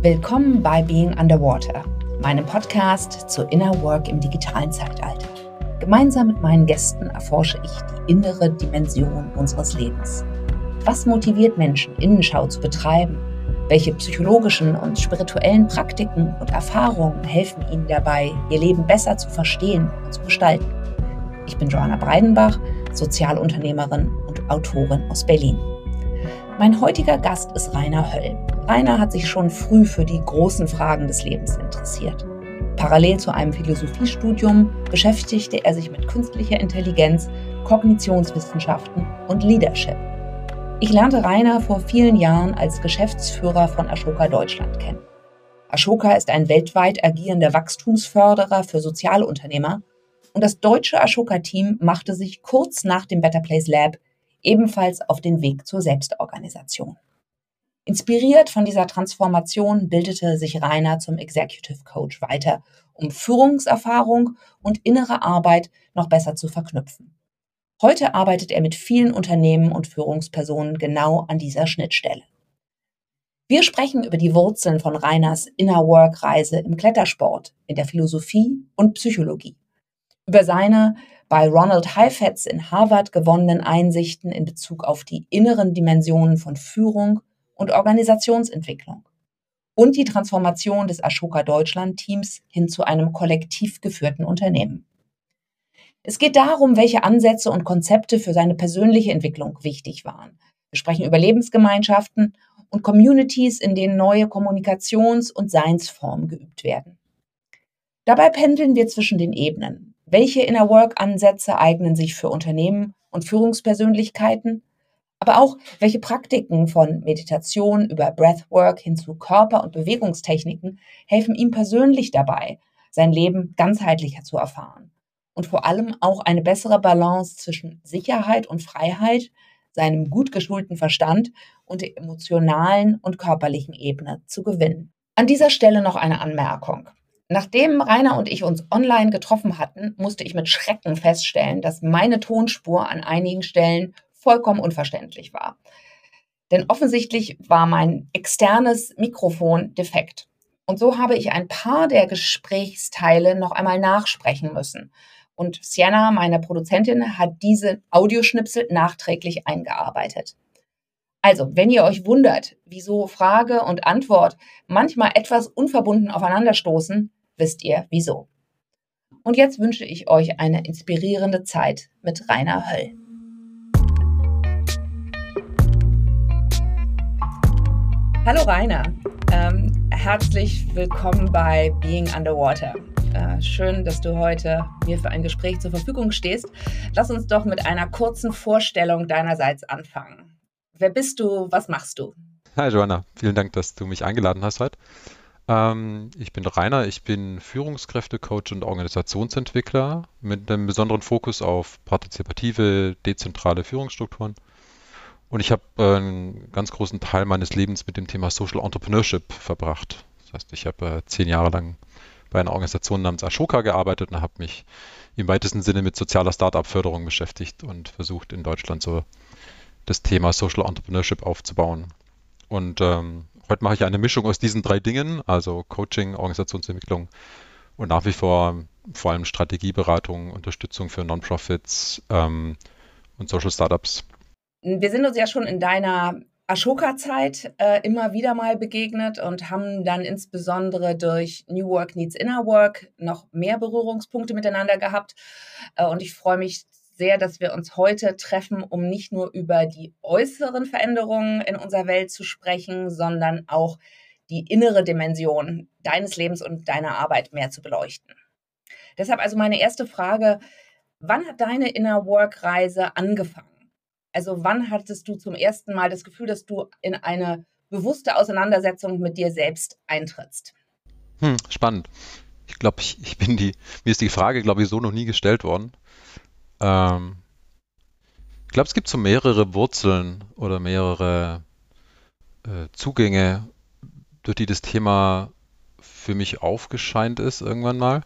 Willkommen bei Being Underwater, meinem Podcast zur Inner Work im digitalen Zeitalter. Gemeinsam mit meinen Gästen erforsche ich die innere Dimension unseres Lebens. Was motiviert Menschen, Innenschau zu betreiben? Welche psychologischen und spirituellen Praktiken und Erfahrungen helfen ihnen dabei, ihr Leben besser zu verstehen und zu gestalten? Ich bin Joanna Breidenbach, Sozialunternehmerin und Autorin aus Berlin. Mein heutiger Gast ist Rainer Höll. Rainer hat sich schon früh für die großen Fragen des Lebens interessiert. Parallel zu einem Philosophiestudium beschäftigte er sich mit künstlicher Intelligenz, Kognitionswissenschaften und Leadership. Ich lernte Rainer vor vielen Jahren als Geschäftsführer von Ashoka Deutschland kennen. Ashoka ist ein weltweit agierender Wachstumsförderer für Sozialunternehmer und das deutsche Ashoka-Team machte sich kurz nach dem Better Place Lab ebenfalls auf den Weg zur Selbstorganisation. Inspiriert von dieser Transformation bildete sich Rainer zum Executive Coach weiter, um Führungserfahrung und innere Arbeit noch besser zu verknüpfen. Heute arbeitet er mit vielen Unternehmen und Führungspersonen genau an dieser Schnittstelle. Wir sprechen über die Wurzeln von Rainers Inner Work Reise im Klettersport, in der Philosophie und Psychologie. Über seine bei Ronald Heifetz in Harvard gewonnenen Einsichten in Bezug auf die inneren Dimensionen von Führung und Organisationsentwicklung und die Transformation des Ashoka Deutschland Teams hin zu einem kollektiv geführten Unternehmen. Es geht darum, welche Ansätze und Konzepte für seine persönliche Entwicklung wichtig waren. Wir sprechen über Lebensgemeinschaften und Communities, in denen neue Kommunikations- und Seinsformen geübt werden. Dabei pendeln wir zwischen den Ebenen welche Inner Work-Ansätze eignen sich für Unternehmen und Führungspersönlichkeiten? Aber auch, welche Praktiken von Meditation über Breathwork hin zu Körper- und Bewegungstechniken helfen ihm persönlich dabei, sein Leben ganzheitlicher zu erfahren? Und vor allem auch eine bessere Balance zwischen Sicherheit und Freiheit, seinem gut geschulten Verstand und der emotionalen und körperlichen Ebene zu gewinnen. An dieser Stelle noch eine Anmerkung. Nachdem Rainer und ich uns online getroffen hatten, musste ich mit Schrecken feststellen, dass meine Tonspur an einigen Stellen vollkommen unverständlich war. Denn offensichtlich war mein externes Mikrofon defekt. Und so habe ich ein paar der Gesprächsteile noch einmal nachsprechen müssen. Und Sienna, meine Produzentin, hat diese Audioschnipsel nachträglich eingearbeitet. Also, wenn ihr euch wundert, wieso Frage und Antwort manchmal etwas unverbunden aufeinanderstoßen, wisst ihr wieso. Und jetzt wünsche ich euch eine inspirierende Zeit mit Rainer Höll. Hallo Rainer, ähm, herzlich willkommen bei Being Underwater. Äh, schön, dass du heute mir für ein Gespräch zur Verfügung stehst. Lass uns doch mit einer kurzen Vorstellung deinerseits anfangen. Wer bist du? Was machst du? Hi Joanna, vielen Dank, dass du mich eingeladen hast heute. Ähm, ich bin Rainer, ich bin Führungskräftecoach und Organisationsentwickler mit einem besonderen Fokus auf partizipative, dezentrale Führungsstrukturen. Und ich habe äh, einen ganz großen Teil meines Lebens mit dem Thema Social Entrepreneurship verbracht. Das heißt, ich habe äh, zehn Jahre lang bei einer Organisation namens Ashoka gearbeitet und habe mich im weitesten Sinne mit sozialer Startup-Förderung beschäftigt und versucht in Deutschland so das Thema Social Entrepreneurship aufzubauen. Und ähm, Heute mache ich eine Mischung aus diesen drei Dingen, also Coaching, Organisationsentwicklung und nach wie vor vor allem Strategieberatung, Unterstützung für Non-Profits ähm, und Social Startups. Wir sind uns ja schon in deiner Ashoka-Zeit äh, immer wieder mal begegnet und haben dann insbesondere durch New Work Needs Inner Work noch mehr Berührungspunkte miteinander gehabt. Äh, und ich freue mich sehr, dass wir uns heute treffen, um nicht nur über die äußeren Veränderungen in unserer Welt zu sprechen, sondern auch die innere Dimension deines Lebens und deiner Arbeit mehr zu beleuchten. Deshalb also meine erste Frage, wann hat deine Inner Work Reise angefangen? Also wann hattest du zum ersten Mal das Gefühl, dass du in eine bewusste Auseinandersetzung mit dir selbst eintrittst? Hm, spannend. Ich glaube, ich, ich bin die, mir ist die Frage, glaube ich, so noch nie gestellt worden. Ähm, ich glaube, es gibt so mehrere Wurzeln oder mehrere äh, Zugänge, durch die das Thema für mich aufgescheint ist irgendwann mal.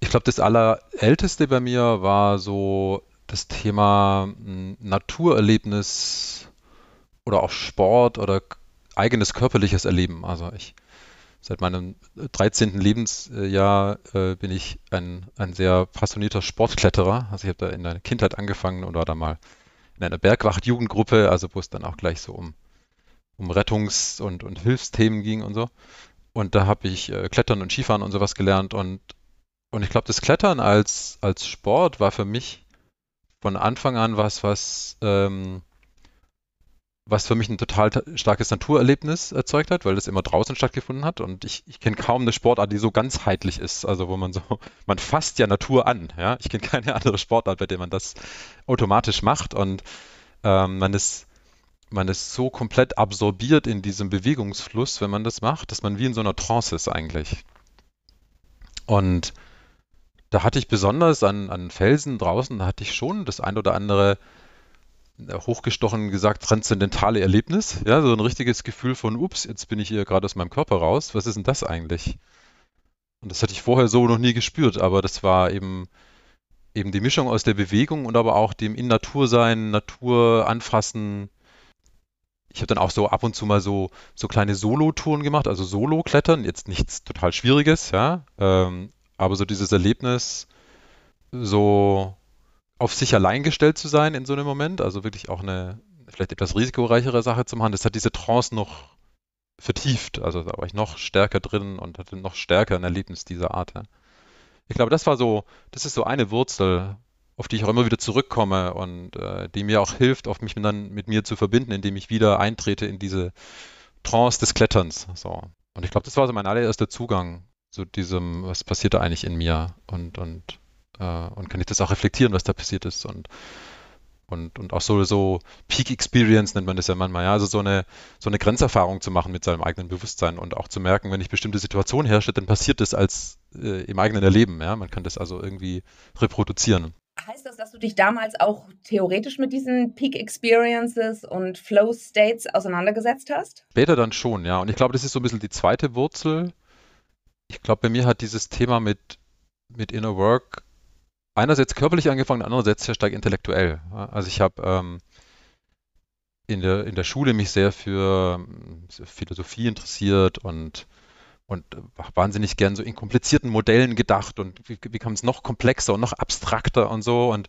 Ich glaube, das allerälteste bei mir war so das Thema hm, Naturerlebnis oder auch Sport oder eigenes körperliches Erleben. Also ich seit meinem 13. Lebensjahr äh, bin ich ein, ein sehr passionierter Sportkletterer. Also ich habe da in der Kindheit angefangen und war da mal in einer Bergwacht-Jugendgruppe, also wo es dann auch gleich so um, um Rettungs- und, und Hilfsthemen ging und so. Und da habe ich äh, Klettern und Skifahren und sowas gelernt. Und, und ich glaube, das Klettern als, als Sport war für mich von Anfang an was, was ähm, was für mich ein total starkes Naturerlebnis erzeugt hat, weil das immer draußen stattgefunden hat. Und ich, ich kenne kaum eine Sportart, die so ganzheitlich ist. Also wo man so, man fasst ja Natur an. Ja, ich kenne keine andere Sportart, bei der man das automatisch macht. Und ähm, man ist man ist so komplett absorbiert in diesem Bewegungsfluss, wenn man das macht, dass man wie in so einer Trance ist eigentlich. Und da hatte ich besonders an, an Felsen draußen, da hatte ich schon das ein oder andere hochgestochen gesagt transzendentale Erlebnis. Ja, so ein richtiges Gefühl von, ups, jetzt bin ich hier gerade aus meinem Körper raus. Was ist denn das eigentlich? Und das hatte ich vorher so noch nie gespürt, aber das war eben, eben die Mischung aus der Bewegung und aber auch dem in Natur sein, Natur anfassen. Ich habe dann auch so ab und zu mal so, so kleine Solo-Touren gemacht, also Solo-Klettern, jetzt nichts total Schwieriges, ja, ähm, aber so dieses Erlebnis, so auf sich allein gestellt zu sein in so einem Moment, also wirklich auch eine vielleicht etwas risikoreichere Sache zu machen, das hat diese Trance noch vertieft. Also da war ich noch stärker drin und hatte noch stärker ein Erlebnis dieser Art. Ich glaube, das war so, das ist so eine Wurzel, auf die ich auch immer wieder zurückkomme und äh, die mir auch hilft, auf mich dann mit mir zu verbinden, indem ich wieder eintrete in diese Trance des Kletterns. So. Und ich glaube, das war so mein allererster Zugang zu diesem, was passiert da eigentlich in mir und, und äh, und kann ich das auch reflektieren, was da passiert ist und und, und auch so, so Peak Experience nennt man das ja manchmal, ja, also so eine, so eine Grenzerfahrung zu machen mit seinem eigenen Bewusstsein und auch zu merken, wenn ich bestimmte Situationen herrsche, dann passiert das als äh, im eigenen Erleben, ja, man kann das also irgendwie reproduzieren. Heißt das, dass du dich damals auch theoretisch mit diesen Peak Experiences und Flow States auseinandergesetzt hast? Später dann schon, ja, und ich glaube, das ist so ein bisschen die zweite Wurzel. Ich glaube, bei mir hat dieses Thema mit, mit Inner Work einerseits körperlich angefangen, andererseits sehr stark intellektuell. Also ich habe ähm, in, der, in der Schule mich sehr für Philosophie interessiert und, und wahnsinnig gern so in komplizierten Modellen gedacht und wie, wie kam es noch komplexer und noch abstrakter und so und,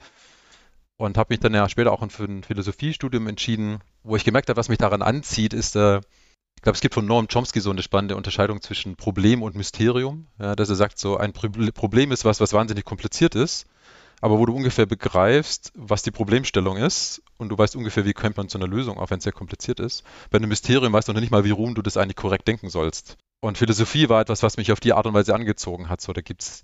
und habe mich dann ja später auch für ein Philosophiestudium entschieden, wo ich gemerkt habe, was mich daran anzieht, ist äh, glaube, es gibt von Noam Chomsky so eine spannende Unterscheidung zwischen Problem und Mysterium, ja, dass er sagt, so ein Problem ist was, was wahnsinnig kompliziert ist aber wo du ungefähr begreifst, was die Problemstellung ist und du weißt ungefähr, wie kommt man zu einer Lösung, auch wenn es sehr kompliziert ist. Bei einem Mysterium weißt du noch nicht mal, wie rum du das eigentlich korrekt denken sollst. Und Philosophie war etwas, was mich auf die Art und Weise angezogen hat. So, da gibt es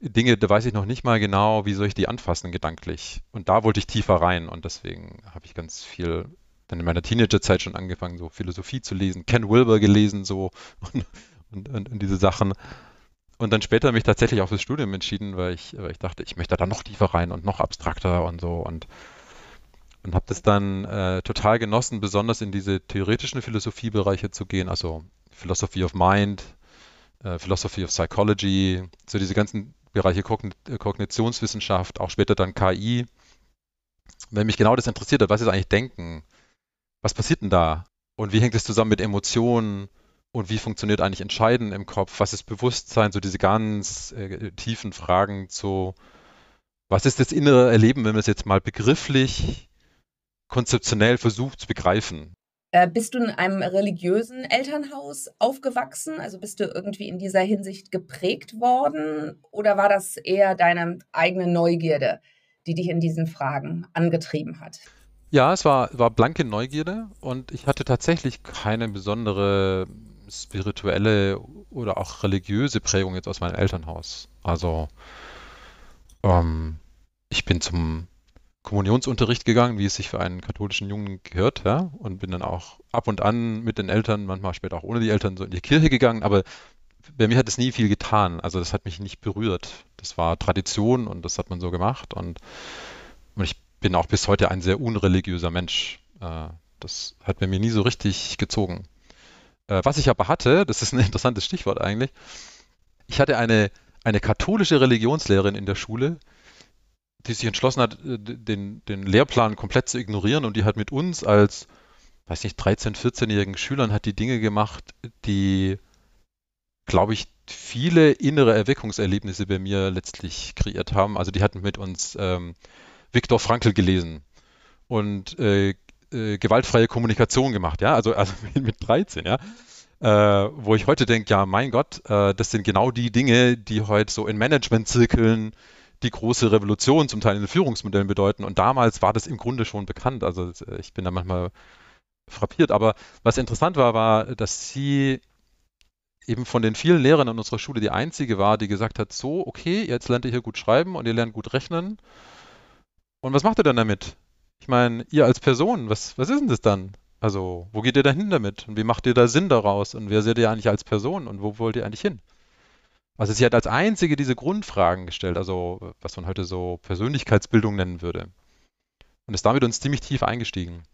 Dinge, da weiß ich noch nicht mal genau, wie soll ich die anfassen gedanklich. Und da wollte ich tiefer rein und deswegen habe ich ganz viel dann in meiner Teenagerzeit schon angefangen, so Philosophie zu lesen, Ken Wilber gelesen, so und, und, und, und diese Sachen und dann später mich tatsächlich auch fürs Studium entschieden, weil ich, weil ich dachte, ich möchte da noch tiefer rein und noch abstrakter und so und und habe das dann äh, total genossen, besonders in diese theoretischen Philosophiebereiche zu gehen, also Philosophy of Mind, äh, Philosophy of Psychology, so diese ganzen Bereiche Kogn Kognitionswissenschaft, auch später dann KI. Wenn mich genau das interessiert hat, was ist eigentlich Denken? Was passiert denn da? Und wie hängt es zusammen mit Emotionen? und wie funktioniert eigentlich Entscheiden im Kopf? Was ist Bewusstsein? So diese ganz äh, tiefen Fragen zu, was ist das innere Erleben, wenn man es jetzt mal begrifflich, konzeptionell versucht zu begreifen? Äh, bist du in einem religiösen Elternhaus aufgewachsen? Also bist du irgendwie in dieser Hinsicht geprägt worden? Oder war das eher deine eigene Neugierde, die dich in diesen Fragen angetrieben hat? Ja, es war, war blanke Neugierde und ich hatte tatsächlich keine besondere spirituelle oder auch religiöse Prägung jetzt aus meinem Elternhaus. Also ähm, ich bin zum Kommunionsunterricht gegangen, wie es sich für einen katholischen Jungen gehört, ja, und bin dann auch ab und an mit den Eltern, manchmal später auch ohne die Eltern, so in die Kirche gegangen, aber bei mir hat es nie viel getan. Also das hat mich nicht berührt. Das war Tradition und das hat man so gemacht und, und ich bin auch bis heute ein sehr unreligiöser Mensch. Äh, das hat bei mir nie so richtig gezogen. Äh, was ich aber hatte, das ist ein interessantes Stichwort eigentlich, ich hatte eine, eine katholische Religionslehrerin in der Schule, die sich entschlossen hat, äh, den, den Lehrplan komplett zu ignorieren und die hat mit uns als weiß nicht, 13-, 14-jährigen Schülern hat die Dinge gemacht, die, glaube ich, viele innere Erweckungserlebnisse bei mir letztlich kreiert haben. Also die hatten mit uns ähm, Viktor Frankl gelesen und äh, äh, gewaltfreie Kommunikation gemacht, ja, also, also mit 13, ja. Äh, wo ich heute denke, ja, mein Gott, äh, das sind genau die Dinge, die heute so in Managementzirkeln die große Revolution zum Teil in den Führungsmodellen bedeuten. Und damals war das im Grunde schon bekannt. Also äh, ich bin da manchmal frappiert. Aber was interessant war, war, dass sie eben von den vielen Lehrern an unserer Schule die einzige war, die gesagt hat, so, okay, jetzt lernt ihr hier gut schreiben und ihr lernt gut rechnen. Und was macht ihr dann damit? Ich meine, ihr als Person, was, was ist denn das dann? Also, wo geht ihr da hin damit? Und wie macht ihr da Sinn daraus? Und wer seid ihr eigentlich als Person? Und wo wollt ihr eigentlich hin? Also sie hat als einzige diese Grundfragen gestellt, also was man heute so Persönlichkeitsbildung nennen würde. Und ist damit uns ziemlich tief eingestiegen.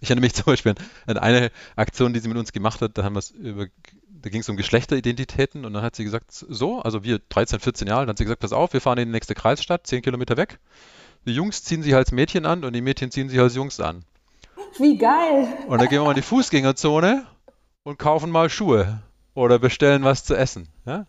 Ich erinnere mich zum Beispiel an eine Aktion, die sie mit uns gemacht hat, da haben wir es über, da ging es um Geschlechteridentitäten und dann hat sie gesagt, so, also wir 13, 14 Jahre, dann hat sie gesagt, pass auf, wir fahren in die nächste Kreisstadt, 10 Kilometer weg. Die Jungs ziehen sich als Mädchen an und die Mädchen ziehen sich als Jungs an. Wie geil! Und dann gehen wir mal in die Fußgängerzone und kaufen mal Schuhe oder bestellen was zu essen. Ja?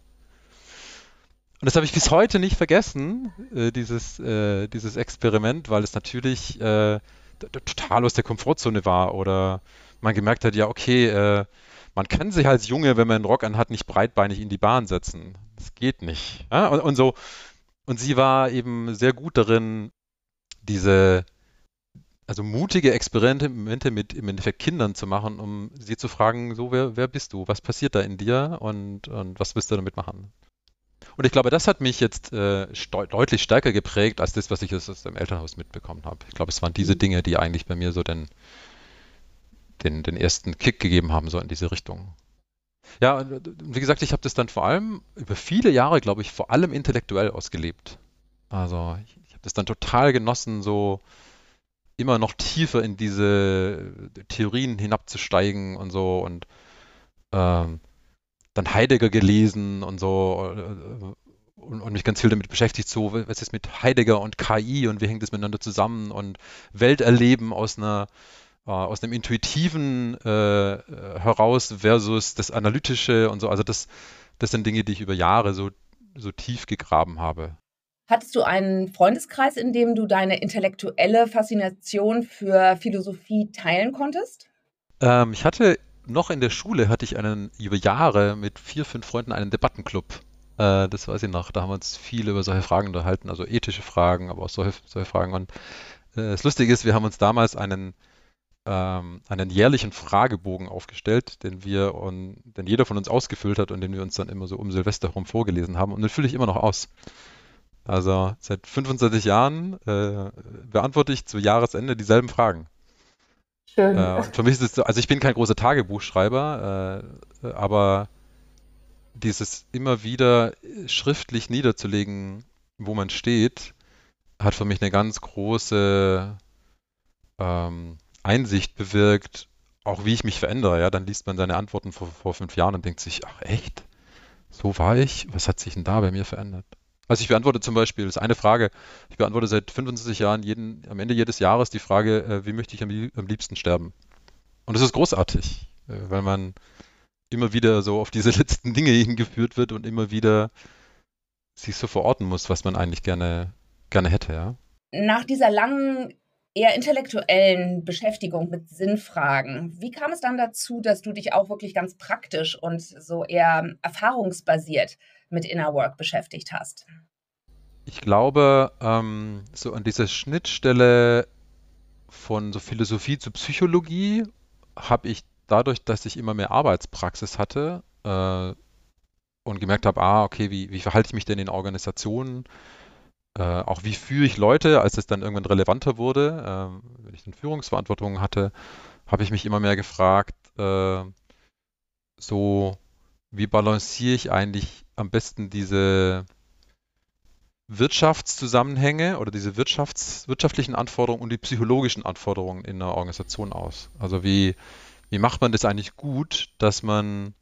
Und das habe ich bis heute nicht vergessen, äh, dieses, äh, dieses Experiment, weil es natürlich äh, total aus der Komfortzone war oder man gemerkt hat, ja, okay, äh, man kann sich als Junge, wenn man einen Rock anhat, nicht breitbeinig in die Bahn setzen. Das geht nicht. Ja? Und, und, so. Und sie war eben sehr gut darin, diese, also mutige Experimente mit im Endeffekt Kindern zu machen, um sie zu fragen, so, wer, wer bist du? Was passiert da in dir und, und was willst du damit machen? Und ich glaube, das hat mich jetzt äh, deutlich stärker geprägt als das, was ich aus dem Elternhaus mitbekommen habe. Ich glaube, es waren diese mhm. Dinge, die eigentlich bei mir so den, den, den ersten Kick gegeben haben, so in diese Richtung. Ja, wie gesagt, ich habe das dann vor allem über viele Jahre, glaube ich, vor allem intellektuell ausgelebt. Also ich, das dann total genossen, so immer noch tiefer in diese Theorien hinabzusteigen und so und ähm, dann Heidegger gelesen und so äh, und, und, mich ganz viel damit beschäftigt, so was ist mit Heidegger und KI und wie hängt das miteinander zusammen und Welterleben aus einer äh, aus einem intuitiven äh, heraus versus das analytische und so. Also das, das sind Dinge, die ich über Jahre so, so tief gegraben habe. Hattest du einen Freundeskreis, in dem du deine intellektuelle Faszination für Philosophie teilen konntest? Ähm, ich hatte noch in der Schule hatte ich einen über Jahre mit vier, fünf Freunden einen Debattenclub. Äh, das weiß ich noch. Da haben wir uns viel über solche Fragen unterhalten, also ethische Fragen, aber auch solche, solche Fragen. Und äh, das Lustige ist, wir haben uns damals einen, ähm, einen jährlichen Fragebogen aufgestellt, den wir und den jeder von uns ausgefüllt hat und den wir uns dann immer so um Silvester herum vorgelesen haben. Und den fülle ich immer noch aus. Also seit 25 Jahren äh, beantworte ich zu Jahresende dieselben Fragen. Schön. Äh, für mich ist es so, also ich bin kein großer Tagebuchschreiber, äh, aber dieses immer wieder schriftlich niederzulegen, wo man steht, hat für mich eine ganz große ähm, Einsicht bewirkt, auch wie ich mich verändere. Ja, dann liest man seine Antworten vor, vor fünf Jahren und denkt sich, ach echt, so war ich, was hat sich denn da bei mir verändert? Also ich beantworte zum Beispiel, das ist eine Frage, ich beantworte seit 25 Jahren jeden, am Ende jedes Jahres die Frage, äh, wie möchte ich am, am, liebsten sterben? Und das ist großartig, äh, weil man immer wieder so auf diese letzten Dinge hingeführt wird und immer wieder sich so verorten muss, was man eigentlich gerne, gerne hätte, ja. Nach dieser langen, eher intellektuellen Beschäftigung mit Sinnfragen, wie kam es dann dazu, dass du dich auch wirklich ganz praktisch und so eher erfahrungsbasiert mit Inner Work beschäftigt hast? Ich glaube, ähm, so an dieser Schnittstelle von so Philosophie zu Psychologie habe ich dadurch, dass ich immer mehr Arbeitspraxis hatte äh, und gemerkt habe, ah, okay, wie, wie verhalte ich mich denn in Organisationen? Äh, auch wie führe ich Leute, als es dann irgendwann relevanter wurde, äh, wenn ich eine Führungsverantwortung hatte, habe ich mich immer mehr gefragt, äh, so wie balanciere ich eigentlich am besten diese Wirtschaftszusammenhänge oder diese Wirtschafts-, wirtschaftlichen Anforderungen und die psychologischen Anforderungen in einer Organisation aus? Also wie, wie macht man das eigentlich gut, dass man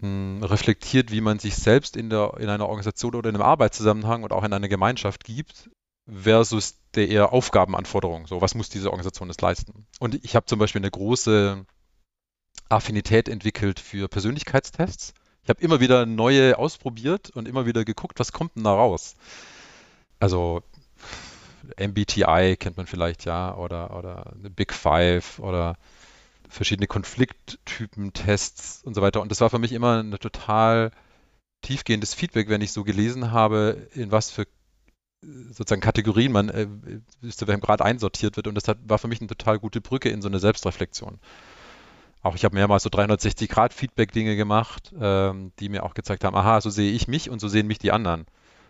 mh, hm, reflektiert, wie man sich selbst in, der, in einer Organisation oder in einem Arbeitszusammenhang und auch in einer Gemeinschaft gibt versus der eher Aufgabenanforderung. So, was muss diese Organisation jetzt leisten? Und ich habe zum Beispiel eine große Affinität entwickelt für Persönlichkeitstests. Ich habe immer wieder neue ausprobiert und immer wieder geguckt, was kommt denn da raus. Also MBTI kennt man vielleicht ja oder oder Big Five oder verschiedene Konflikttypen-Tests und so weiter. Und das war für mich immer ein total tiefgehendes Feedback, wenn ich so gelesen habe, in was für sozusagen Kategorien man äh, zu welchem Grad einsortiert wird. Und das hat, war für mich eine total gute Brücke in so eine Selbstreflexion. Auch ich habe mehrmals so 360-Grad-Feedback-Dinge gemacht, ähm, die mir auch gezeigt haben, aha, so sehe ich mich und so sehen mich die anderen.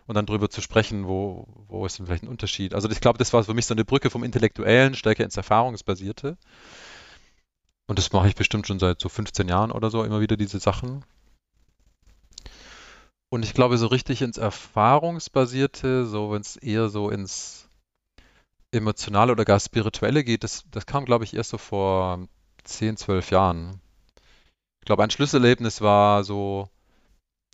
Und dann darüber zu sprechen, wo, wo ist denn vielleicht ein Unterschied. Also ich glaube, das war für mich so eine Brücke vom Intellektuellen stärker ins Erfahrungsbasierte. Und das mache ich bestimmt schon seit so 15 Jahren oder so, immer wieder diese Sachen. Und ich glaube, so richtig ins Erfahrungsbasierte, so wenn es eher so ins Emotionale oder gar Spirituelle geht, das, das kam, glaube ich, erst so vor 10, 12 Jahren. Ich glaube, ein Schlüsselerlebnis war so,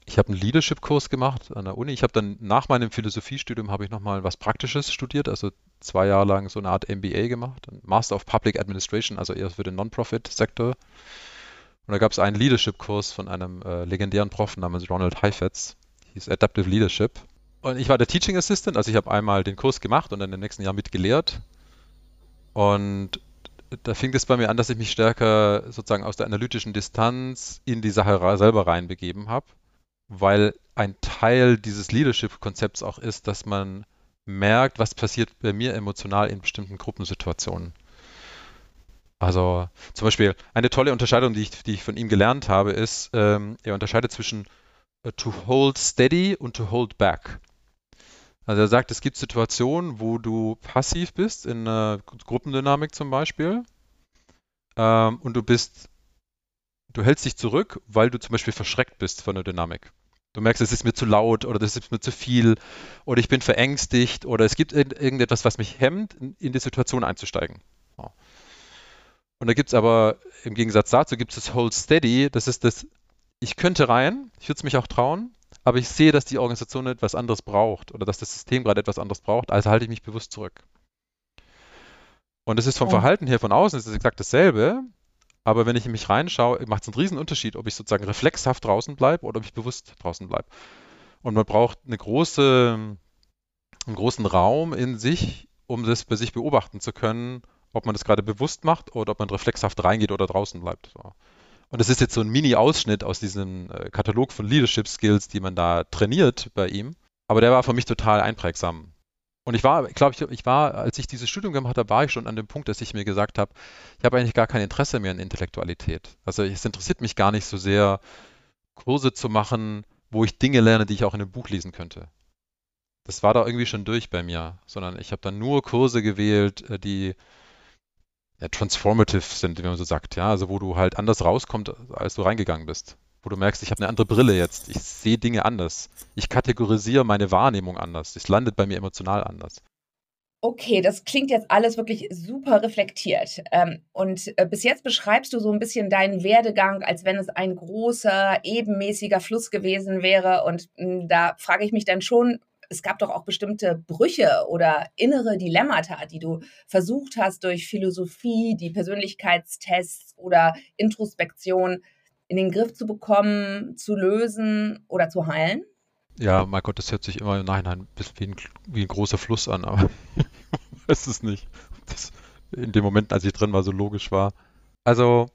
ich habe einen Leadership-Kurs gemacht an der Uni. Ich habe dann nach meinem Philosophiestudium habe ich nochmal was Praktisches studiert, also zwei Jahre lang so eine Art MBA gemacht, Master of Public Administration, also eher für den Non-Profit-Sektor. Und da gab es einen Leadership-Kurs von einem äh, legendären Prof namens Ronald Heifetz, hieß Adaptive Leadership. Und ich war der Teaching Assistant, also ich habe einmal den Kurs gemacht und dann im nächsten Jahr mitgelehrt. Und da fing es bei mir an, dass ich mich stärker sozusagen aus der analytischen Distanz in die Sache selber reinbegeben habe, weil ein Teil dieses Leadership-Konzepts auch ist, dass man merkt, was passiert bei mir emotional in bestimmten Gruppensituationen. Also zum Beispiel eine tolle Unterscheidung, die ich, die ich von ihm gelernt habe, ist, ähm, er unterscheidet zwischen uh, to hold steady und to hold back. Also er sagt, es gibt Situationen, wo du passiv bist, in einer Gruppendynamik zum Beispiel, ähm, und du bist, du hältst dich zurück, weil du zum Beispiel verschreckt bist von der Dynamik. Du merkst, es ist mir zu laut oder das ist mir zu viel oder ich bin verängstigt oder es gibt irgendetwas, was mich hemmt, in die Situation einzusteigen. Und da gibt es aber, im Gegensatz dazu, gibt es das Hold Steady, das ist das, ich könnte rein, ich würde es mich auch trauen, aber ich sehe, dass die Organisation etwas anderes braucht oder dass das System gerade etwas anderes braucht, also halte ich mich bewusst zurück. Und das ist vom oh. Verhalten her von außen, das ist exakt dasselbe, aber wenn ich in mich reinschaue, macht es einen riesen Unterschied, ob ich sozusagen reflexhaft draußen bleibe oder ob ich bewusst draußen bleibe. Und man braucht eine große, einen großen Raum in sich, um das bei sich beobachten zu können, ob man das gerade bewusst macht oder ob man reflexhaft reingeht oder draußen bleibt. So. Und das ist jetzt so ein Mini-Ausschnitt aus diesem äh, Katalog von Leadership Skills, die man da trainiert bei ihm. Aber der war für mich total einprägsam. Und ich war, glaube ich, ich war, als ich dieses Studium gemacht habe, war ich schon an dem Punkt, dass ich mir gesagt habe, ich habe eigentlich gar kein Interesse mehr an Intellektualität. Also es interessiert mich gar nicht so sehr, Kurse zu machen, wo ich Dinge lerne, die ich auch in einem Buch lesen könnte. Das war da irgendwie schon durch bei mir, sondern ich habe dann nur Kurse gewählt, äh, die ja, transformative sind, wie man so sagt, ja, also wo du halt anders rauskommst, als du reingegangen bist wo du merkst, ich habe eine andere Brille jetzt. Ich sehe Dinge anders. Ich kategorisiere meine Wahrnehmung anders. Es landet bei mir emotional anders. Okay, das klingt jetzt alles wirklich super reflektiert. Ähm, und äh, bis jetzt beschreibst du so ein bisschen deinen Werdegang, als wenn es ein großer, ebenmäßiger Fluss gewesen wäre. Und hm, da frage ich mich dann schon, es gab doch auch bestimmte Brüche oder innere Dilemmata, die du versucht hast durch Philosophie, die Persönlichkeitstests oder Introspektion in den Griff zu bekommen, zu lösen oder zu heilen? Ja, mein Gott, das hört sich immer im Nachhinein wie ein, wie ein großer Fluss an, aber ich weiß es nicht. Das in dem Moment, als ich drin war, so logisch war. Also,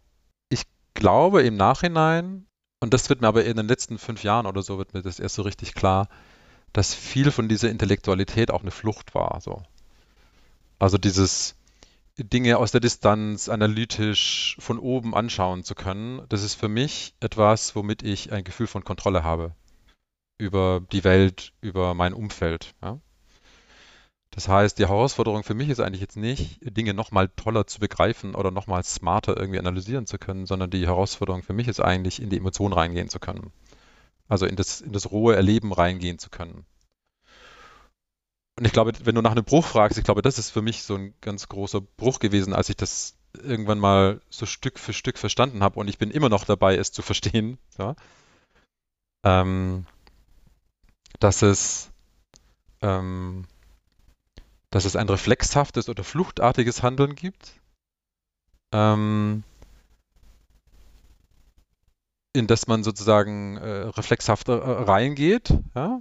ich glaube im Nachhinein, und das wird mir aber in den letzten fünf Jahren oder so, wird mir das erst so richtig klar, dass viel von dieser Intellektualität auch eine Flucht war. So. Also dieses, Dinge aus der Distanz analytisch von oben anschauen zu können, das ist für mich etwas, womit ich ein Gefühl von Kontrolle habe über die Welt, über mein Umfeld. Ja? Das heißt, die Herausforderung für mich ist eigentlich jetzt nicht, Dinge nochmal toller zu begreifen oder nochmal smarter irgendwie analysieren zu können, sondern die Herausforderung für mich ist eigentlich, in die Emotionen reingehen zu können. Also in das, in das rohe Erleben reingehen zu können. Und ich glaube, wenn du nach einem Bruch fragst, ich glaube, das ist für mich so ein ganz großer Bruch gewesen, als ich das irgendwann mal so Stück für Stück verstanden habe und ich bin immer noch dabei, es zu verstehen. Ja? Ähm, dass es ähm, dass es ein reflexhaftes oder fluchtartiges Handeln gibt, ähm, in das man sozusagen äh, reflexhaft äh, reingeht, ja,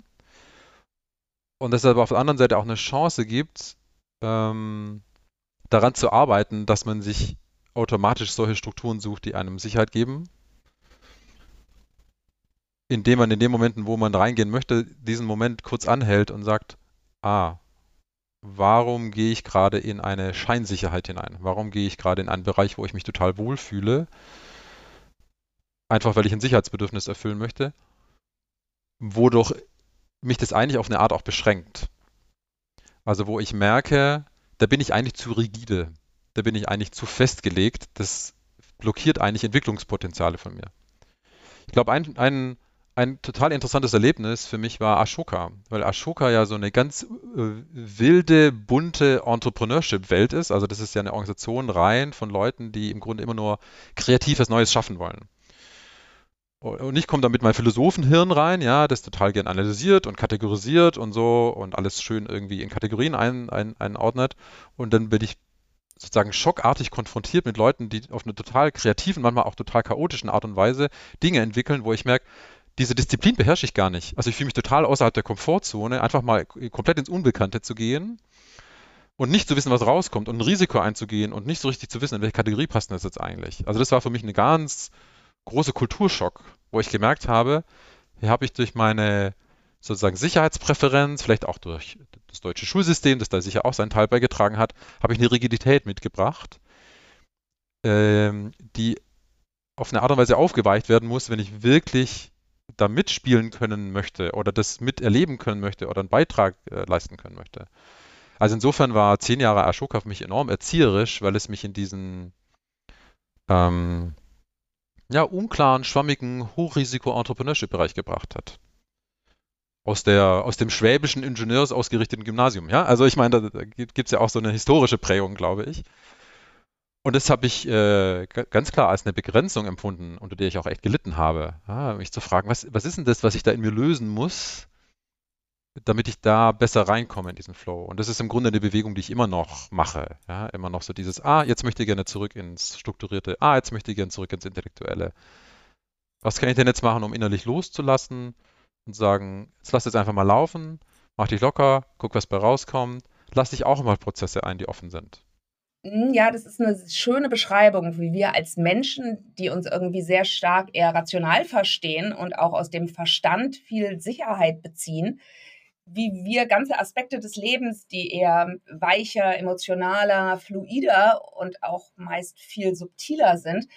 und dass es aber auf der anderen Seite auch eine Chance gibt, ähm, daran zu arbeiten, dass man sich automatisch solche Strukturen sucht, die einem Sicherheit geben, indem man in den Momenten, wo man reingehen möchte, diesen Moment kurz anhält und sagt, ah, warum gehe ich gerade in eine Scheinsicherheit hinein? Warum gehe ich gerade in einen Bereich, wo ich mich total wohlfühle? Einfach weil ich ein Sicherheitsbedürfnis erfüllen möchte, wodurch mich das eigentlich auf eine Art auch beschränkt. Also wo ich merke, da bin ich eigentlich zu rigide, da bin ich eigentlich zu festgelegt, das blockiert eigentlich Entwicklungspotenziale von mir. Ich glaube, ein, ein, ein total interessantes Erlebnis für mich war Ashoka, weil Ashoka ja so eine ganz äh, wilde, bunte Entrepreneurship-Welt ist. Also das ist ja eine Organisation rein von Leuten, die im Grunde immer nur kreatives Neues schaffen wollen. Und ich komme da mit meinem Philosophenhirn rein, ja, das total gern analysiert und kategorisiert und so und alles schön irgendwie in Kategorien ein, ein, einordnet. Und dann bin ich sozusagen schockartig konfrontiert mit Leuten, die auf eine total kreativen, manchmal auch total chaotischen Art und Weise Dinge entwickeln, wo ich merke, diese Disziplin beherrsche ich gar nicht. Also ich fühle mich total außerhalb der Komfortzone, einfach mal komplett ins Unbekannte zu gehen und nicht zu wissen, was rauskommt und ein Risiko einzugehen und nicht so richtig zu wissen, in welche Kategorie passt das jetzt eigentlich. Also das war für mich eine ganz große Kulturschock, wo ich gemerkt habe, hier habe ich durch meine sozusagen Sicherheitspräferenz, vielleicht auch durch das deutsche Schulsystem, das da sicher auch seinen Teil beigetragen hat, habe ich eine Rigidität mitgebracht, ähm, die auf eine Art und Weise aufgeweicht werden muss, wenn ich wirklich da mitspielen können möchte oder das miterleben können möchte oder einen Beitrag äh, leisten können möchte. Also insofern war zehn Jahre Ashoka für mich enorm erzieherisch, weil es mich in diesen ähm, ja, unklaren, schwammigen Hochrisiko-Entrepreneurship-Bereich gebracht hat. Aus, der, aus dem schwäbischen Ingenieursausgerichteten Gymnasium. Ja, also ich meine, da, da gibt es ja auch so eine historische Prägung, glaube ich. Und das habe ich äh, ganz klar als eine Begrenzung empfunden, unter der ich auch echt gelitten habe. Ja, mich zu fragen, was, was ist denn das, was ich da in mir lösen muss, damit ich da besser reinkomme in diesen Flow. Und das ist im Grunde eine Bewegung, die ich immer noch mache. Ja, immer noch so dieses, ah, jetzt möchte ich gerne zurück ins Strukturierte, ah, jetzt möchte ich gerne zurück ins Intellektuelle. Was kann ich denn jetzt machen, um innerlich loszulassen und sagen, jetzt lass es einfach mal laufen, mach dich locker, guck, was bei rauskommt, lass dich auch mal Prozesse ein, die offen sind. Hm, ja, das ist eine schöne Beschreibung, wie wir als Menschen, die uns irgendwie sehr stark eher rational verstehen und auch aus dem Verstand viel Sicherheit beziehen, wie wir ganze Aspekte des Lebens, die eher weicher, emotionaler, fluider und auch meist viel subtiler sind,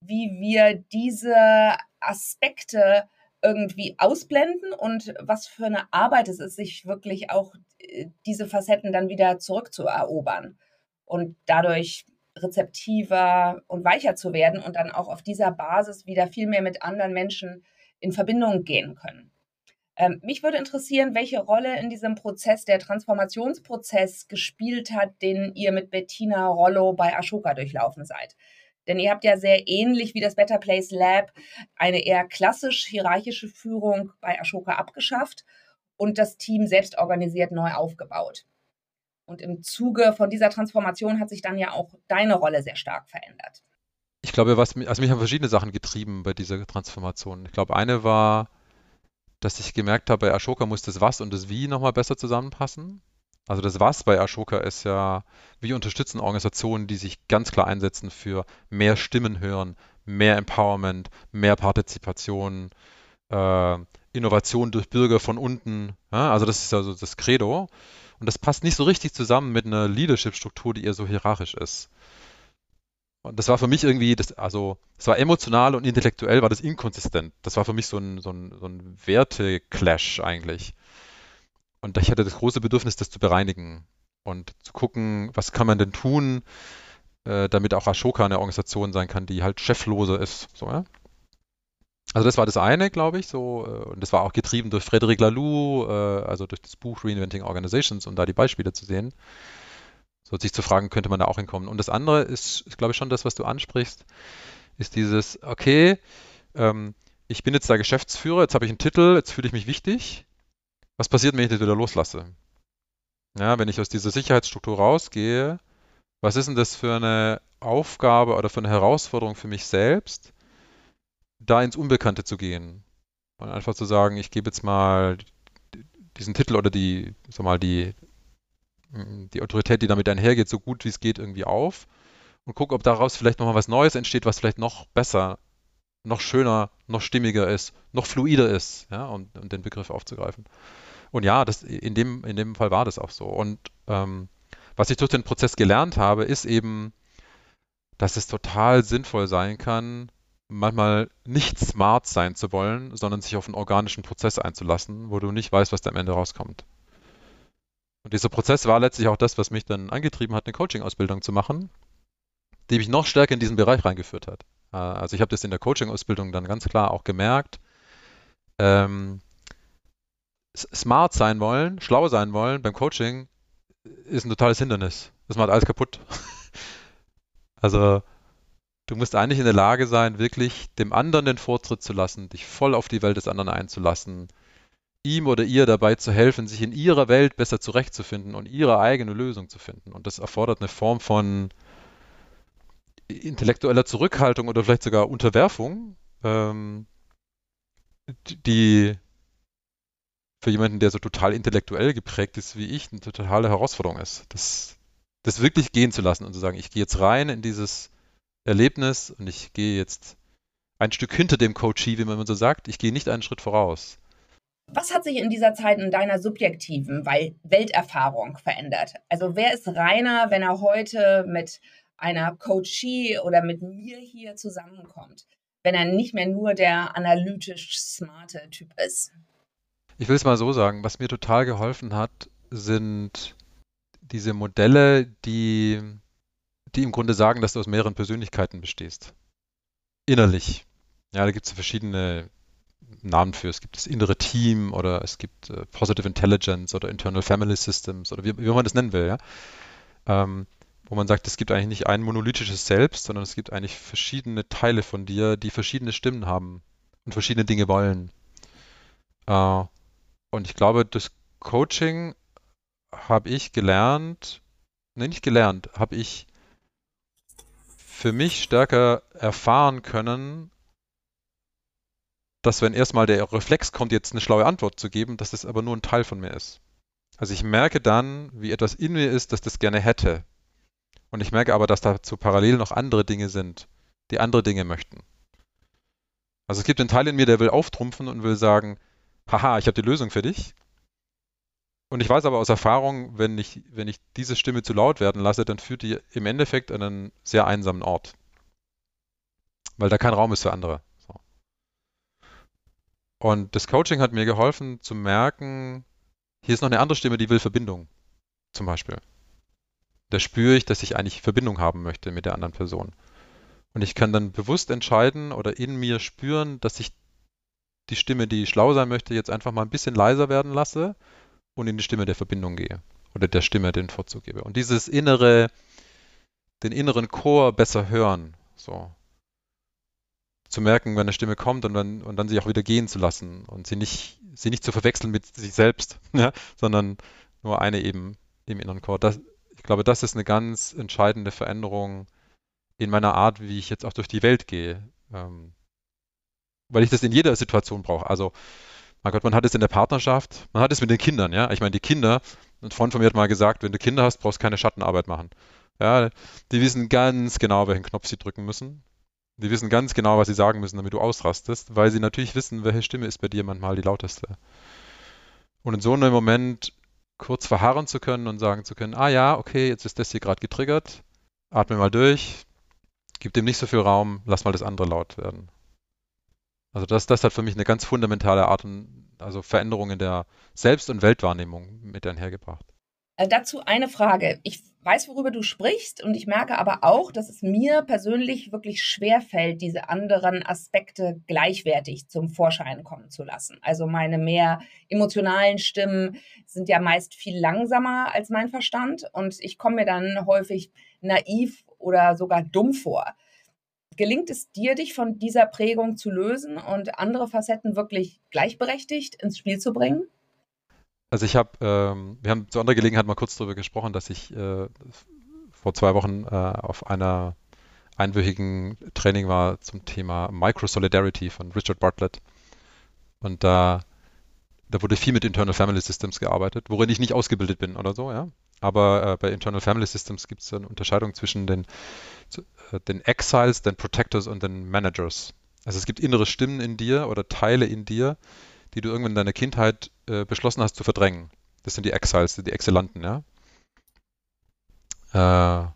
wie wir diese Aspekte irgendwie ausblenden und was für eine Arbeit es ist, sich wirklich auch äh, diese Facetten dann wieder zurückzuerobern und dadurch rezeptiver und weicher zu werden und dann auch auf dieser Basis wieder viel mehr mit anderen Menschen in Verbindung gehen können. Ähm, mich würde interessieren, welche Rolle in diesem Prozess der Transformationsprozess gespielt hat, den ihr mit Bettina Rollo bei Ashoka durchlaufen seid. Denn ihr habt ja sehr ähnlich wie das Better Place Lab eine eher klassisch hierarchische Führung bei Ashoka abgeschafft und das Team selbst organisiert neu aufgebaut. Und im Zuge von dieser Transformation hat sich dann ja auch deine Rolle sehr stark verändert. Ich glaube, was mich, also mich haben verschiedene Sachen getrieben bei dieser Transformation. Ich glaube, eine war, dass ich gemerkt habe, bei Ashoka muss das Was und das Wie nochmal besser zusammenpassen. Also das Was bei Ashoka ist ja, wir unterstützen Organisationen, die sich ganz klar einsetzen für mehr Stimmen hören, mehr Empowerment, mehr Partizipation, äh, Innovation durch Bürger von unten. Ja? Also das ist also das Credo. Und das passt nicht so richtig zusammen mit einer Leadership-Struktur, die eher so hierarchisch ist. Und das war für mich irgendwie, das, also es war emotional und intellektuell war das inkonsistent. Das war für mich so ein, so ein, so ein Werte-Clash eigentlich. Und ich hatte das große Bedürfnis, das zu bereinigen und zu gucken, was kann man denn tun, äh, damit auch Ashoka eine Organisation sein kann, die halt chefloser ist. So, ja? Also das war das eine, glaube ich, so, äh, und das war auch getrieben durch Frederic Laloux, äh, also durch das Buch Reinventing Organizations, um da die Beispiele zu sehen. So sich zu fragen, könnte man da auch hinkommen. Und das andere ist, ist glaube ich, schon das, was du ansprichst, ist dieses, okay, ähm, ich bin jetzt der Geschäftsführer, jetzt habe ich einen Titel, jetzt fühle ich mich wichtig. Was passiert, wenn ich das wieder loslasse? Ja, wenn ich aus dieser Sicherheitsstruktur rausgehe, was ist denn das für eine Aufgabe oder für eine Herausforderung für mich selbst, da ins Unbekannte zu gehen und einfach zu sagen, ich gebe jetzt mal diesen Titel oder die, sag mal, die, die Autorität, die damit einhergeht, so gut wie es geht irgendwie auf und gucke, ob daraus vielleicht nochmal was Neues entsteht, was vielleicht noch besser, noch schöner, noch stimmiger ist, noch fluider ist, ja, um, um den Begriff aufzugreifen. Und ja, das, in, dem, in dem Fall war das auch so. Und ähm, was ich durch den Prozess gelernt habe, ist eben, dass es total sinnvoll sein kann, manchmal nicht smart sein zu wollen, sondern sich auf einen organischen Prozess einzulassen, wo du nicht weißt, was da am Ende rauskommt. Und dieser Prozess war letztlich auch das, was mich dann angetrieben hat, eine Coaching-Ausbildung zu machen, die mich noch stärker in diesen Bereich reingeführt hat. Äh, also ich habe das in der Coaching-Ausbildung dann ganz klar auch gemerkt. Ähm, smart sein wollen, schlau sein wollen beim Coaching ist ein totales Hindernis. Das macht alles kaputt. also du musst eigentlich in der Lage sein, wirklich dem anderen den Vortritt zu lassen, dich voll auf die Welt des anderen einzulassen, ihm oder ihr dabei zu helfen, sich in ihrer Welt besser zurechtzufinden und ihre eigene Lösung zu finden. Und das erfordert eine Form von intellektueller Zurückhaltung oder vielleicht sogar Unterwerfung, ähm, die für jemanden, der so total intellektuell geprägt ist wie ich, eine totale Herausforderung ist. Das, das wirklich gehen zu lassen und zu sagen, ich gehe jetzt rein in dieses Erlebnis und ich gehe jetzt ein Stück hinter dem Coachie, wie man so sagt. Ich gehe nicht einen Schritt voraus. Was hat sich in dieser Zeit in deiner subjektiven Welterfahrung verändert? Also wer ist Rainer, wenn er heute mit einer Coachie oder mit mir hier zusammenkommt, wenn er nicht mehr nur der analytisch smarte Typ ist? Ich will es mal so sagen, was mir total geholfen hat, sind diese Modelle, die, die im Grunde sagen, dass du aus mehreren Persönlichkeiten bestehst. Innerlich. Ja, da gibt es verschiedene Namen für. Es gibt das innere Team oder es gibt äh, Positive Intelligence oder Internal Family Systems oder wie, wie man das nennen will, ja. Ähm, wo man sagt, es gibt eigentlich nicht ein monolithisches Selbst, sondern es gibt eigentlich verschiedene Teile von dir, die verschiedene Stimmen haben und verschiedene Dinge wollen. Äh, und ich glaube, das Coaching habe ich gelernt, nee, nicht gelernt, habe ich für mich stärker erfahren können, dass wenn erstmal der Reflex kommt, jetzt eine schlaue Antwort zu geben, dass das aber nur ein Teil von mir ist. Also ich merke dann, wie etwas in mir ist, das das gerne hätte. Und ich merke aber, dass dazu parallel noch andere Dinge sind, die andere Dinge möchten. Also es gibt einen Teil in mir, der will auftrumpfen und will sagen, haha, ich habe die Lösung für dich. Und ich weiß aber aus Erfahrung, wenn ich, wenn ich diese Stimme zu laut werden lasse, dann führt die im Endeffekt an einen sehr einsamen Ort. Weil da kein Raum ist für andere. Und das Coaching hat mir geholfen zu merken, hier ist noch eine andere Stimme, die will Verbindung. Zum Beispiel. Da spüre ich, dass ich eigentlich Verbindung haben möchte mit der anderen Person. Und ich kann dann bewusst entscheiden oder in mir spüren, dass ich die Stimme, die schlau sein möchte, jetzt einfach mal ein bisschen leiser werden lasse und in die Stimme der Verbindung gehe oder der Stimme den Vorzug gebe. Und dieses innere, den inneren Chor besser hören, so zu merken, wenn eine Stimme kommt und dann, und dann sie auch wieder gehen zu lassen und sie nicht, sie nicht zu verwechseln mit sich selbst, ja, sondern nur eine eben im inneren Chor. Das, ich glaube, das ist eine ganz entscheidende Veränderung in meiner Art, wie ich jetzt auch durch die Welt gehe. Ähm, weil ich das in jeder Situation brauche. Also, mein Gott, man hat es in der Partnerschaft, man hat es mit den Kindern, ja. Ich meine, die Kinder, ein Freund von mir hat mal gesagt, wenn du Kinder hast, brauchst du keine Schattenarbeit machen. Ja, die wissen ganz genau, welchen Knopf sie drücken müssen. Die wissen ganz genau, was sie sagen müssen, damit du ausrastest, weil sie natürlich wissen, welche Stimme ist bei dir manchmal die lauteste. Und in so einem Moment kurz verharren zu können und sagen zu können, ah ja, okay, jetzt ist das hier gerade getriggert, atme mal durch, gib dem nicht so viel Raum, lass mal das andere laut werden. Also das, das hat für mich eine ganz fundamentale Art und also Veränderung in der Selbst- und Weltwahrnehmung mit einhergebracht. Äh, dazu eine Frage. Ich weiß, worüber du sprichst und ich merke aber auch, dass es mir persönlich wirklich schwer fällt, diese anderen Aspekte gleichwertig zum Vorschein kommen zu lassen. Also meine mehr emotionalen Stimmen sind ja meist viel langsamer als mein Verstand und ich komme mir dann häufig naiv oder sogar dumm vor. Gelingt es dir, dich von dieser Prägung zu lösen und andere Facetten wirklich gleichberechtigt ins Spiel zu bringen? Also ich habe, ähm, wir haben zu anderer Gelegenheit mal kurz darüber gesprochen, dass ich äh, vor zwei Wochen äh, auf einer einwöchigen Training war zum Thema Micro-Solidarity von Richard Bartlett. Und da, da wurde viel mit Internal Family Systems gearbeitet, worin ich nicht ausgebildet bin oder so, ja. Aber äh, bei Internal Family Systems gibt es eine Unterscheidung zwischen den, äh, den Exiles, den Protectors und den Managers. Also es gibt innere Stimmen in dir oder Teile in dir, die du irgendwann in deiner Kindheit äh, beschlossen hast zu verdrängen. Das sind die Exiles, die Exzellenten, ja. Äh,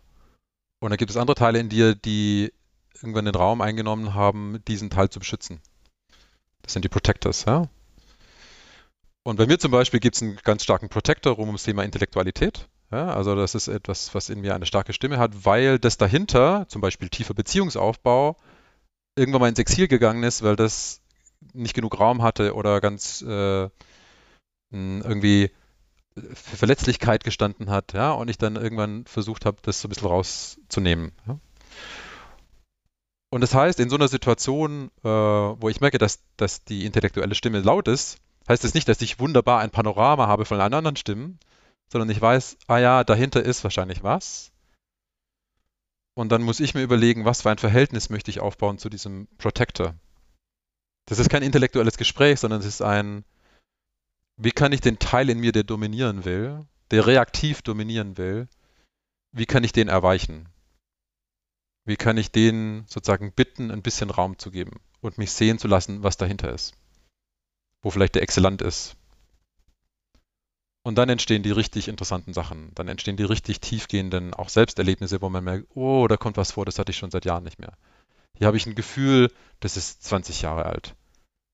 und dann gibt es andere Teile in dir, die irgendwann den Raum eingenommen haben, diesen Teil zu beschützen. Das sind die Protectors, ja. Und bei mir zum Beispiel gibt es einen ganz starken Protector rum ums Thema Intellektualität. Ja, also das ist etwas, was in mir eine starke Stimme hat, weil das dahinter, zum Beispiel tiefer Beziehungsaufbau, irgendwann mal ins Exil gegangen ist, weil das nicht genug Raum hatte oder ganz äh, irgendwie für Verletzlichkeit gestanden hat, ja, und ich dann irgendwann versucht habe, das so ein bisschen rauszunehmen. Ja. Und das heißt, in so einer Situation, äh, wo ich merke, dass, dass die intellektuelle Stimme laut ist, heißt das nicht, dass ich wunderbar ein Panorama habe von allen anderen Stimmen, sondern ich weiß, ah ja, dahinter ist wahrscheinlich was. Und dann muss ich mir überlegen, was für ein Verhältnis möchte ich aufbauen zu diesem Protector. Das ist kein intellektuelles Gespräch, sondern es ist ein, wie kann ich den Teil in mir, der dominieren will, der reaktiv dominieren will, wie kann ich den erweichen? Wie kann ich den sozusagen bitten, ein bisschen Raum zu geben und mich sehen zu lassen, was dahinter ist? Wo vielleicht der Exzellent ist. Und dann entstehen die richtig interessanten Sachen. Dann entstehen die richtig tiefgehenden, auch Selbsterlebnisse, wo man merkt, oh, da kommt was vor, das hatte ich schon seit Jahren nicht mehr. Hier habe ich ein Gefühl, das ist 20 Jahre alt.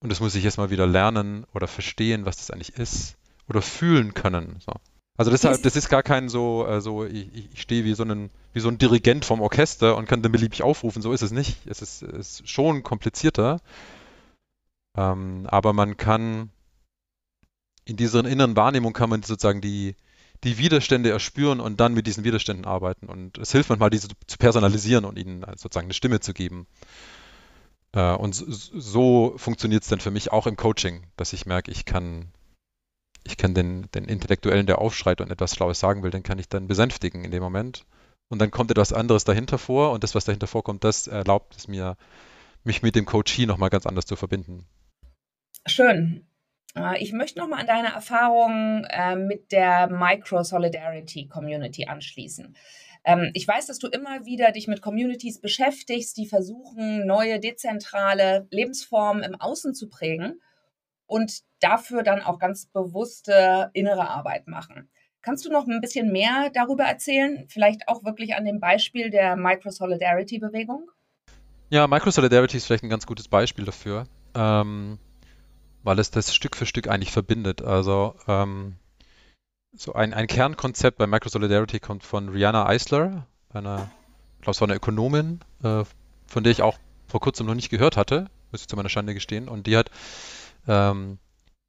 Und das muss ich jetzt mal wieder lernen oder verstehen, was das eigentlich ist. Oder fühlen können. So. Also deshalb, das ist gar kein so, äh, so ich, ich stehe wie so, ein, wie so ein Dirigent vom Orchester und kann dann beliebig aufrufen. So ist es nicht. Es ist, ist schon komplizierter. Ähm, aber man kann in dieser inneren Wahrnehmung kann man sozusagen die, die Widerstände erspüren und dann mit diesen Widerständen arbeiten. Und es hilft manchmal, diese zu personalisieren und ihnen sozusagen eine Stimme zu geben. Äh, und so, funktioniert es dann für mich auch im Coaching, dass ich merke, ich kann, ich kann den, den Intellektuellen, der aufschreit und etwas Schlaues sagen will, den kann ich dann besänftigen in dem Moment. Und dann kommt etwas anderes dahinter vor und das, was dahinter vorkommt, das erlaubt es mir, mich mit dem Coachie nochmal ganz anders zu verbinden. Schön. Äh, ich möchte nochmal an deine Erfahrungen äh, mit der Micro-Solidarity Community anschließen. Ähm, ich weiß, dass du immer wieder dich mit Communities beschäftigst, die versuchen, neue dezentrale Lebensformen im Außen zu prägen und dafür dann auch ganz bewusste innere Arbeit machen. Kannst du noch ein bisschen mehr darüber erzählen? Vielleicht auch wirklich an dem Beispiel der Micro-Solidarity-Bewegung? Ja, Micro-Solidarity ist vielleicht ein ganz gutes Beispiel dafür. Ähm, weil es das Stück für Stück eigentlich verbindet. Also ähm, so ein, ein Kernkonzept bei Microsolidarity kommt von Rihanna Eisler, einer, ich glaube, es war eine Ökonomin, äh, von der ich auch vor kurzem noch nicht gehört hatte, muss ich zu meiner Schande gestehen. Und die hat, ähm,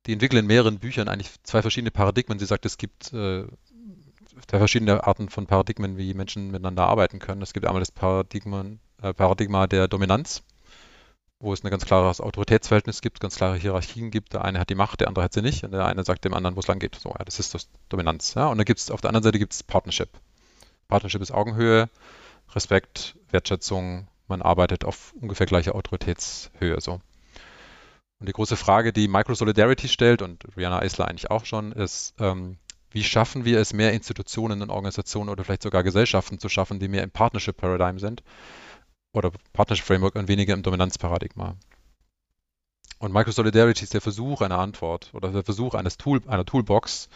die entwickelt in mehreren Büchern eigentlich zwei verschiedene Paradigmen. Sie sagt, es gibt äh, zwei verschiedene Arten von Paradigmen, wie Menschen miteinander arbeiten können. Es gibt einmal das Paradigma, äh, Paradigma der Dominanz wo es ein ganz klares Autoritätsverhältnis gibt, ganz klare Hierarchien gibt. Der eine hat die Macht, der andere hat sie nicht und der eine sagt dem anderen, wo es lang geht. So, ja, das ist das Dominanz. Ja? Und dann gibt es auf der anderen Seite gibt es Partnership. Partnership ist Augenhöhe, Respekt, Wertschätzung. Man arbeitet auf ungefähr gleicher Autoritätshöhe. So. Und die große Frage, die Micro-Solidarity stellt, und Rihanna Eisler eigentlich auch schon, ist, ähm, wie schaffen wir es, mehr Institutionen und Organisationen oder vielleicht sogar Gesellschaften zu schaffen, die mehr im Partnership-Paradigm sind, oder Partnership Framework und weniger im Dominanzparadigma. Und Microsolidarity ist der Versuch einer Antwort oder der Versuch eines Tool, einer Toolbox,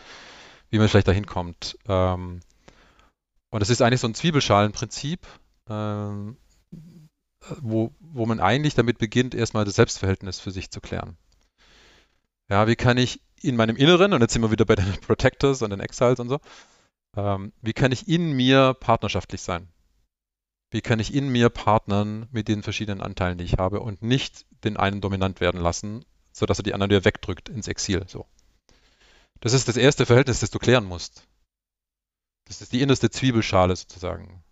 wie man vielleicht dahin kommt. Ähm, und es ist eigentlich so ein Zwiebelschalenprinzip, ähm, wo, wo man eigentlich damit beginnt, erstmal das Selbstverhältnis für sich zu klären. Ja, wie kann ich in meinem Inneren, und jetzt sind wir wieder bei den Protectors und den Exiles und so, ähm, wie kann ich in mir partnerschaftlich sein? Wie kann ich in mir partnern mit den verschiedenen Anteilen, die ich habe und nicht den einen dominant werden lassen, sodass er die anderen wieder wegdrückt ins Exil. So. Das ist das erste Verhältnis, das du klären musst. Das ist die innerste Zwiebelschale sozusagen.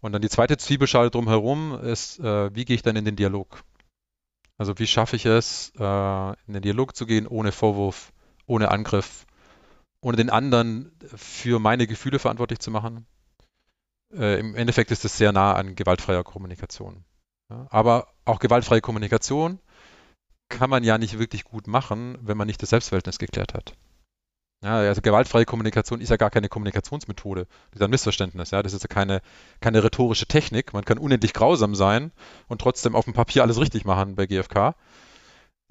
Und dann die zweite Zwiebelschale drumherum ist, äh, wie gehe ich dann in den Dialog? Also wie schaffe ich es, äh, in den Dialog zu gehen, ohne Vorwurf, ohne Angriff, ohne den anderen für meine Gefühle verantwortlich zu machen. Äh, Im Endeffekt ist es sehr nah an gewaltfreier Kommunikation. Ja, aber auch gewaltfreie Kommunikation kann man ja nicht wirklich gut machen, wenn man nicht das Selbstverhältnis geklärt hat. Ja, also gewaltfreie Kommunikation ist ja gar keine Kommunikationsmethode. Das ist ein Missverständnis. Ja, das ist ja keine, keine rhetorische Technik. Man kann unendlich grausam sein und trotzdem auf dem Papier alles richtig machen bei GFK.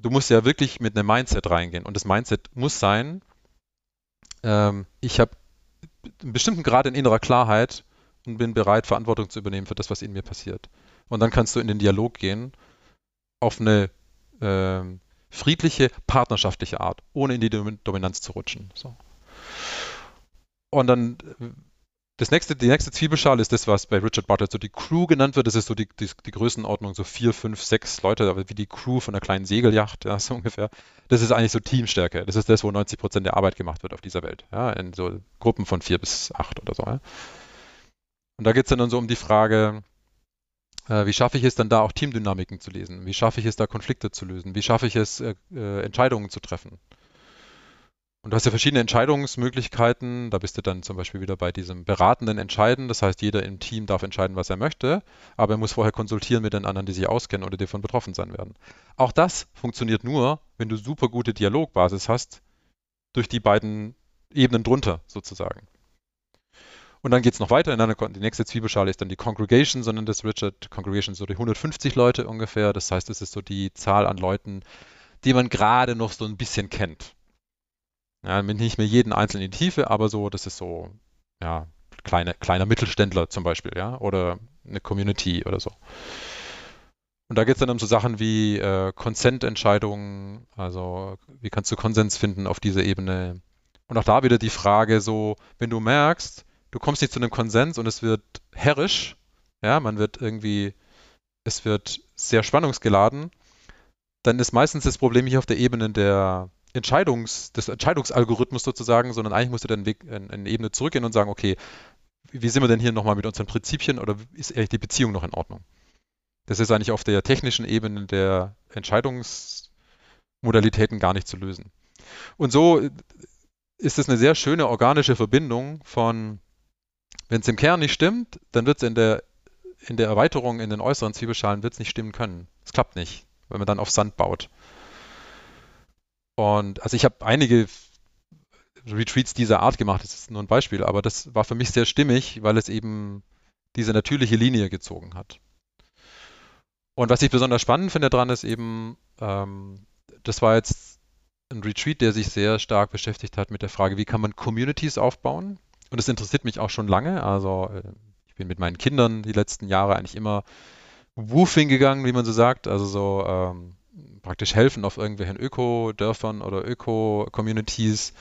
Du musst ja wirklich mit einem Mindset reingehen. Und das Mindset muss sein, ähm, ich habe einen bestimmten Grad in innerer Klarheit und bin bereit, Verantwortung zu übernehmen für das, was in mir passiert. Und dann kannst du in den Dialog gehen auf eine äh, friedliche, partnerschaftliche Art, ohne in die Dominanz zu rutschen. So. Und dann das nächste, die nächste Zwiebelschale ist das, was bei Richard Bartlett so die Crew genannt wird. Das ist so die, die, die Größenordnung, so vier, fünf, sechs Leute, wie die Crew von einer kleinen Segelyacht, ja, so ungefähr. Das ist eigentlich so Teamstärke. Das ist das, wo 90 Prozent der Arbeit gemacht wird auf dieser Welt. Ja, in so Gruppen von vier bis acht oder so. Ja. Und da geht es dann so um die Frage, äh, wie schaffe ich es dann da auch Teamdynamiken zu lesen? Wie schaffe ich es da Konflikte zu lösen? Wie schaffe ich es, äh, äh, Entscheidungen zu treffen? Und du hast ja verschiedene Entscheidungsmöglichkeiten. Da bist du dann zum Beispiel wieder bei diesem beratenden Entscheiden. Das heißt, jeder im Team darf entscheiden, was er möchte, aber er muss vorher konsultieren mit den anderen, die sich auskennen oder die davon betroffen sein werden. Auch das funktioniert nur, wenn du super gute Dialogbasis hast, durch die beiden Ebenen drunter sozusagen. Und dann geht es noch weiter. In einer, die nächste Zwiebelschale ist dann die Congregation, sondern das Richard Congregation so die 150 Leute ungefähr. Das heißt, es ist so die Zahl an Leuten, die man gerade noch so ein bisschen kennt. Ja, nicht mehr jeden einzelnen in die Tiefe, aber so, das ist so, ja, kleine, kleiner Mittelständler zum Beispiel, ja, oder eine Community oder so. Und da geht es dann um so Sachen wie äh, Consent-Entscheidungen, also wie kannst du Konsens finden auf dieser Ebene. Und auch da wieder die Frage so, wenn du merkst, du kommst nicht zu einem Konsens und es wird herrisch, ja, man wird irgendwie, es wird sehr spannungsgeladen, dann ist meistens das Problem hier auf der Ebene der Entscheidungs, des Entscheidungsalgorithmus sozusagen, sondern eigentlich musst du dann Weg in, in eine Ebene zurückgehen und sagen, okay, wie sind wir denn hier nochmal mit unseren Prinzipien oder ist eigentlich die Beziehung noch in Ordnung? Das ist eigentlich auf der technischen Ebene der Entscheidungsmodalitäten gar nicht zu lösen. Und so ist es eine sehr schöne organische Verbindung von wenn es im Kern nicht stimmt, dann wird es in der, in der Erweiterung in den äußeren Zwiebelschalen wird's nicht stimmen können. Es klappt nicht, wenn man dann auf Sand baut. Und also ich habe einige Retreats dieser Art gemacht, das ist nur ein Beispiel, aber das war für mich sehr stimmig, weil es eben diese natürliche Linie gezogen hat. Und was ich besonders spannend finde daran ist eben, ähm, das war jetzt ein Retreat, der sich sehr stark beschäftigt hat mit der Frage, wie kann man Communities aufbauen? Und es interessiert mich auch schon lange. Also äh, ich bin mit meinen Kindern die letzten Jahre eigentlich immer Woofing gegangen, wie man so sagt. Also so ähm, praktisch helfen auf irgendwelchen Öko-Dörfern oder Öko-Communities,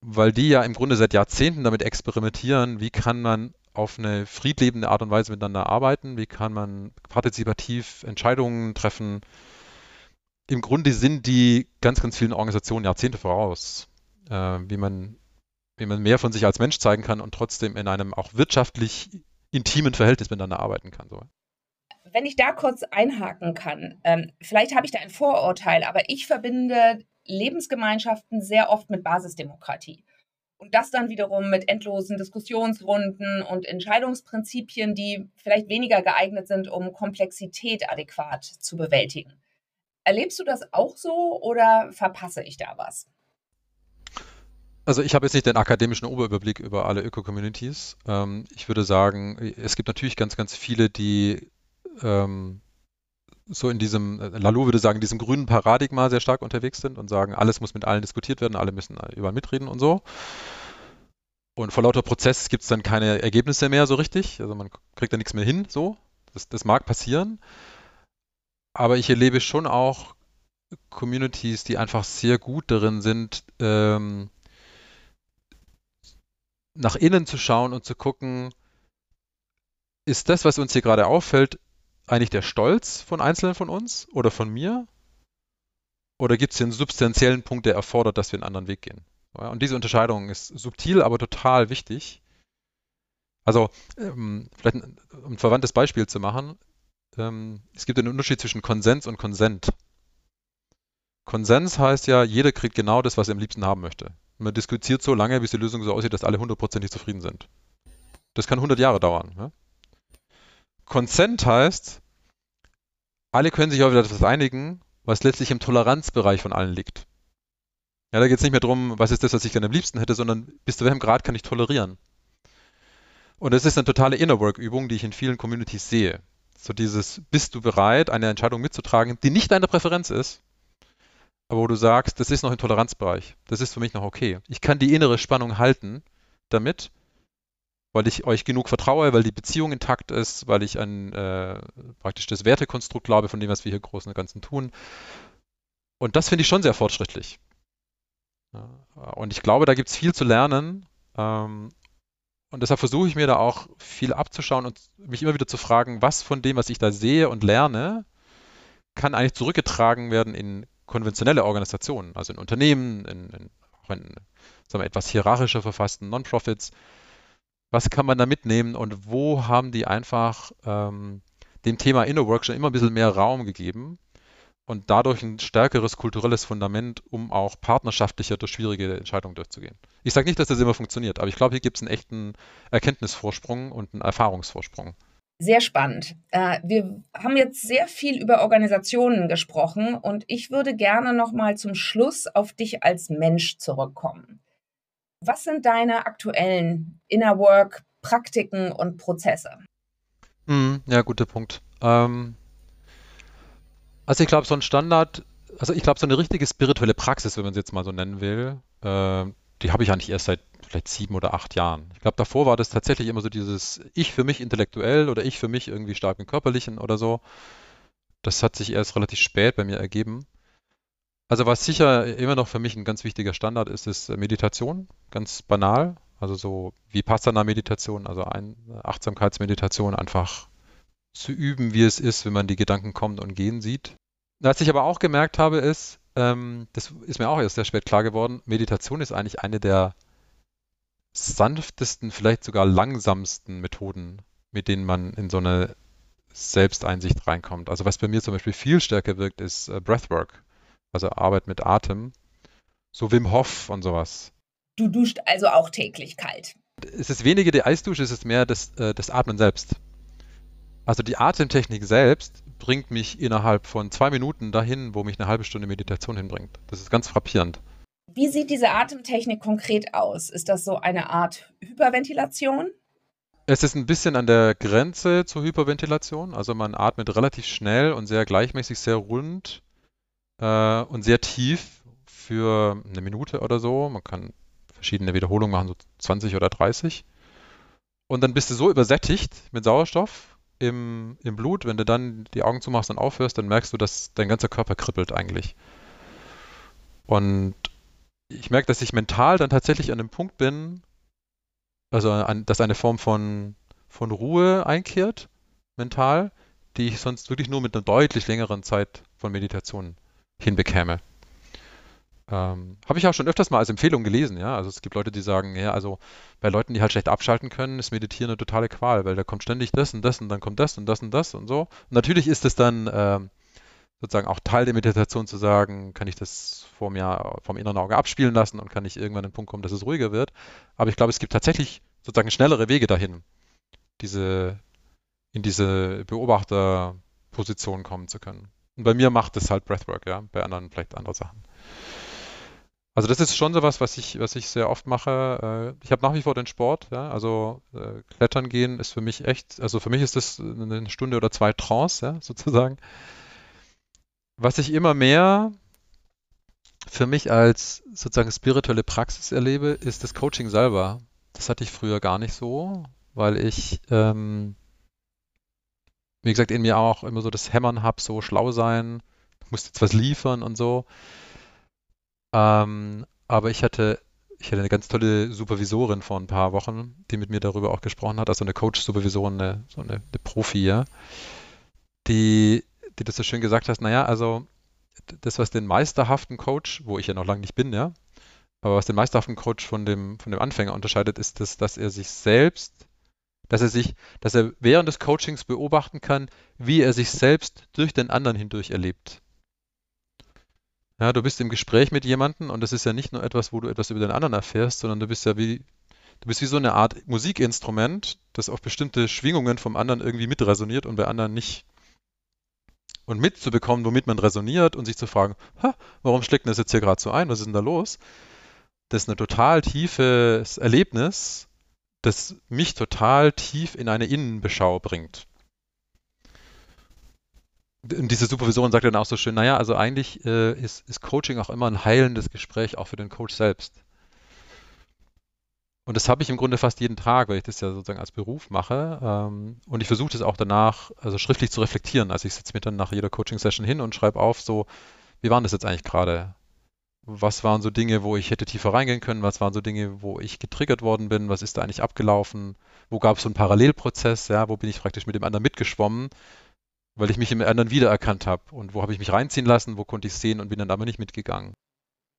weil die ja im Grunde seit Jahrzehnten damit experimentieren, wie kann man auf eine friedlebende Art und Weise miteinander arbeiten, wie kann man partizipativ Entscheidungen treffen. Im Grunde sind die ganz, ganz vielen Organisationen Jahrzehnte voraus, äh, wie man wie man mehr von sich als Mensch zeigen kann und trotzdem in einem auch wirtschaftlich intimen Verhältnis miteinander arbeiten kann. So. Wenn ich da kurz einhaken kann, ähm, vielleicht habe ich da ein Vorurteil, aber ich verbinde Lebensgemeinschaften sehr oft mit Basisdemokratie. Und das dann wiederum mit endlosen Diskussionsrunden und Entscheidungsprinzipien, die vielleicht weniger geeignet sind, um Komplexität adäquat zu bewältigen. Erlebst du das auch so oder verpasse ich da was? Also ich habe jetzt nicht den akademischen Oberüberblick über alle Öko-Communities. Ähm, ich würde sagen, es gibt natürlich ganz, ganz viele, die ähm, so in diesem, äh, Lalo würde sagen, diesem grünen Paradigma sehr stark unterwegs sind und sagen, alles muss mit allen diskutiert werden, alle müssen überall mitreden und so. Und vor lauter Prozess gibt es dann keine Ergebnisse mehr so richtig. Also man kriegt da nichts mehr hin, so. Das, das mag passieren. Aber ich erlebe schon auch Communities, die einfach sehr gut darin sind, ähm, nach innen zu schauen und zu gucken, ist das, was uns hier gerade auffällt, eigentlich der Stolz von Einzelnen von uns oder von mir? Oder gibt es hier einen substanziellen Punkt, der erfordert, dass wir einen anderen Weg gehen? Und diese Unterscheidung ist subtil, aber total wichtig. Also, ähm, vielleicht ein, um ein verwandtes Beispiel zu machen, ähm, es gibt einen Unterschied zwischen Konsens und Konsent. Konsens heißt ja, jeder kriegt genau das, was er am liebsten haben möchte. Man diskutiert so lange, bis die Lösung so aussieht, dass alle hundertprozentig zufrieden sind. Das kann 100 Jahre dauern. Ja? Consent heißt, alle können sich auf etwas einigen, was letztlich im Toleranzbereich von allen liegt. Ja, da geht es nicht mehr darum, was ist das, was ich gerne am liebsten hätte, sondern bis zu welchem Grad kann ich tolerieren. Und das ist eine totale Inner-Work-Übung, die ich in vielen Communities sehe. So dieses, bist du bereit, eine Entscheidung mitzutragen, die nicht deine Präferenz ist, aber wo du sagst, das ist noch im Toleranzbereich. Das ist für mich noch okay. Ich kann die innere Spannung halten damit, weil ich euch genug vertraue, weil die Beziehung intakt ist, weil ich an äh, praktisch das Wertekonstrukt glaube von dem, was wir hier Großen und Ganzen tun. Und das finde ich schon sehr fortschrittlich. Und ich glaube, da gibt es viel zu lernen. Ähm, und deshalb versuche ich mir da auch viel abzuschauen und mich immer wieder zu fragen, was von dem, was ich da sehe und lerne, kann eigentlich zurückgetragen werden in konventionelle Organisationen, also in Unternehmen, in, in, auch in sagen wir, etwas hierarchischer verfassten Non-Profits. Was kann man da mitnehmen und wo haben die einfach ähm, dem Thema Inner Work schon immer ein bisschen mehr Raum gegeben und dadurch ein stärkeres kulturelles Fundament, um auch partnerschaftlicher durch schwierige Entscheidungen durchzugehen. Ich sage nicht, dass das immer funktioniert, aber ich glaube, hier gibt es einen echten Erkenntnisvorsprung und einen Erfahrungsvorsprung. Sehr spannend. Äh, wir haben jetzt sehr viel über Organisationen gesprochen und ich würde gerne noch mal zum Schluss auf dich als Mensch zurückkommen. Was sind deine aktuellen Inner Work Praktiken und Prozesse? Hm, ja, guter Punkt. Ähm, also ich glaube, so ein Standard, also ich glaube, so eine richtige spirituelle Praxis, wenn man es jetzt mal so nennen will, äh, die habe ich eigentlich erst seit vielleicht sieben oder acht Jahren. Ich glaube, davor war das tatsächlich immer so dieses Ich für mich intellektuell oder Ich für mich irgendwie stark im Körperlichen oder so. Das hat sich erst relativ spät bei mir ergeben. Also was sicher immer noch für mich ein ganz wichtiger Standard ist, ist Meditation, ganz banal. Also so wie Vipassana-Meditation, also ein Achtsamkeitsmeditation, einfach zu üben, wie es ist, wenn man die Gedanken kommen und gehen sieht. Was ich aber auch gemerkt habe, ist, ähm, das ist mir auch erst sehr spät klar geworden, Meditation ist eigentlich eine der sanftesten, vielleicht sogar langsamsten Methoden, mit denen man in so eine Selbsteinsicht reinkommt. Also was bei mir zum Beispiel viel stärker wirkt, ist äh, Breathwork, also Arbeit mit Atem, so Wim Hof und sowas. Du duscht also auch täglich kalt. Es ist weniger die Eisdusche, es ist mehr das, äh, das Atmen selbst. Also die Atemtechnik selbst bringt mich innerhalb von zwei Minuten dahin, wo mich eine halbe Stunde Meditation hinbringt. Das ist ganz frappierend. Wie sieht diese Atemtechnik konkret aus? Ist das so eine Art Hyperventilation? Es ist ein bisschen an der Grenze zur Hyperventilation. Also man atmet relativ schnell und sehr gleichmäßig, sehr rund äh, und sehr tief für eine Minute oder so. Man kann verschiedene Wiederholungen machen, so 20 oder 30. Und dann bist du so übersättigt mit Sauerstoff im, im Blut, wenn du dann die Augen zumachst und aufhörst, dann merkst du, dass dein ganzer Körper kribbelt eigentlich. Und ich merke, dass ich mental dann tatsächlich an dem Punkt bin, also an, dass eine Form von, von Ruhe einkehrt, mental, die ich sonst wirklich nur mit einer deutlich längeren Zeit von Meditation hinbekäme. Ähm, Habe ich auch schon öfters mal als Empfehlung gelesen, ja. Also es gibt Leute, die sagen, ja, also bei Leuten, die halt schlecht abschalten können, ist Meditieren eine totale Qual, weil da kommt ständig das und das und dann kommt das und das und das und so. Und natürlich ist es dann ähm, sozusagen auch Teil der Meditation zu sagen, kann ich das vor mir, vom inneren Auge abspielen lassen und kann ich irgendwann an den Punkt kommen, dass es ruhiger wird. Aber ich glaube, es gibt tatsächlich sozusagen schnellere Wege dahin, diese, in diese Beobachterposition kommen zu können. Und bei mir macht es halt Breathwork, ja, bei anderen vielleicht andere Sachen. Also das ist schon so was, was ich, was ich sehr oft mache. Äh, ich habe nach wie vor den Sport, ja, also äh, Klettern gehen ist für mich echt, also für mich ist das eine Stunde oder zwei Trance, ja, sozusagen. Was ich immer mehr für mich als sozusagen spirituelle Praxis erlebe, ist das Coaching selber. Das hatte ich früher gar nicht so, weil ich, ähm, wie gesagt, in mir auch immer so das Hämmern habe, so schlau sein, muss jetzt was liefern und so. Ähm, aber ich hatte, ich hatte eine ganz tolle Supervisorin vor ein paar Wochen, die mit mir darüber auch gesprochen hat, also eine Coach-Supervisorin, eine, so eine, eine Profi, ja, die die das so schön gesagt hast, naja, also das, was den meisterhaften Coach, wo ich ja noch lange nicht bin, ja, aber was den meisterhaften Coach von dem, von dem Anfänger unterscheidet, ist das, dass er sich selbst, dass er sich, dass er während des Coachings beobachten kann, wie er sich selbst durch den anderen hindurch erlebt. Ja, du bist im Gespräch mit jemandem und das ist ja nicht nur etwas, wo du etwas über den anderen erfährst, sondern du bist ja wie, du bist wie so eine Art Musikinstrument, das auf bestimmte Schwingungen vom anderen irgendwie mitresoniert und bei anderen nicht. Und mitzubekommen, womit man resoniert und sich zu fragen, warum schlägt das jetzt hier gerade so ein? Was ist denn da los? Das ist ein total tiefes Erlebnis, das mich total tief in eine Innenbeschau bringt. Und diese Supervisorin sagt dann auch so schön, naja, also eigentlich äh, ist, ist Coaching auch immer ein heilendes Gespräch, auch für den Coach selbst. Und das habe ich im Grunde fast jeden Tag, weil ich das ja sozusagen als Beruf mache. Ähm, und ich versuche das auch danach, also schriftlich zu reflektieren. Also ich setze mir dann nach jeder Coaching-Session hin und schreibe auf, so, wie waren das jetzt eigentlich gerade? Was waren so Dinge, wo ich hätte tiefer reingehen können? Was waren so Dinge, wo ich getriggert worden bin? Was ist da eigentlich abgelaufen? Wo gab es so einen Parallelprozess? Ja, wo bin ich praktisch mit dem anderen mitgeschwommen? Weil ich mich im anderen wiedererkannt habe. Und wo habe ich mich reinziehen lassen, wo konnte ich sehen und bin dann aber nicht mitgegangen.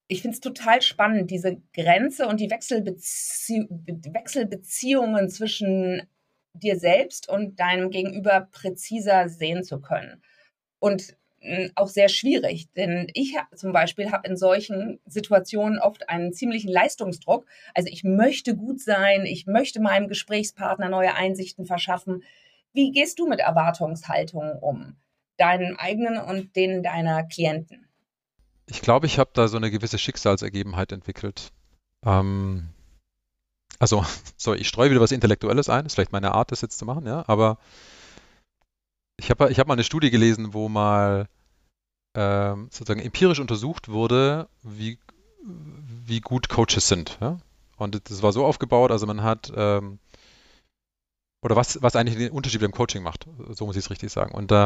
Ich finde es total spannend, diese Grenze und die Wechselbezie Wechselbeziehungen zwischen dir selbst und deinem Gegenüber präziser sehen zu können. Und hm, auch sehr schwierig, denn ich zum Beispiel habe in solchen Situationen oft einen ziemlichen Leistungsdruck. Also ich möchte gut sein, ich möchte meinem Gesprächspartner neue Einsichten verschaffen. Wie gehst du mit Erwartungshaltungen um? Deinen eigenen und denen deiner Klienten? Ich glaube, ich habe da so eine gewisse Schicksalsergebenheit entwickelt. Ähm, also, sorry, ich streue wieder was Intellektuelles ein, ist vielleicht meine Art, das jetzt zu machen, ja, aber ich habe ich hab mal eine Studie gelesen, wo mal ähm, sozusagen empirisch untersucht wurde, wie, wie gut Coaches sind. Ja? Und das war so aufgebaut, also man hat ähm, oder was, was eigentlich den Unterschied beim Coaching macht, so muss ich es richtig sagen. Und da,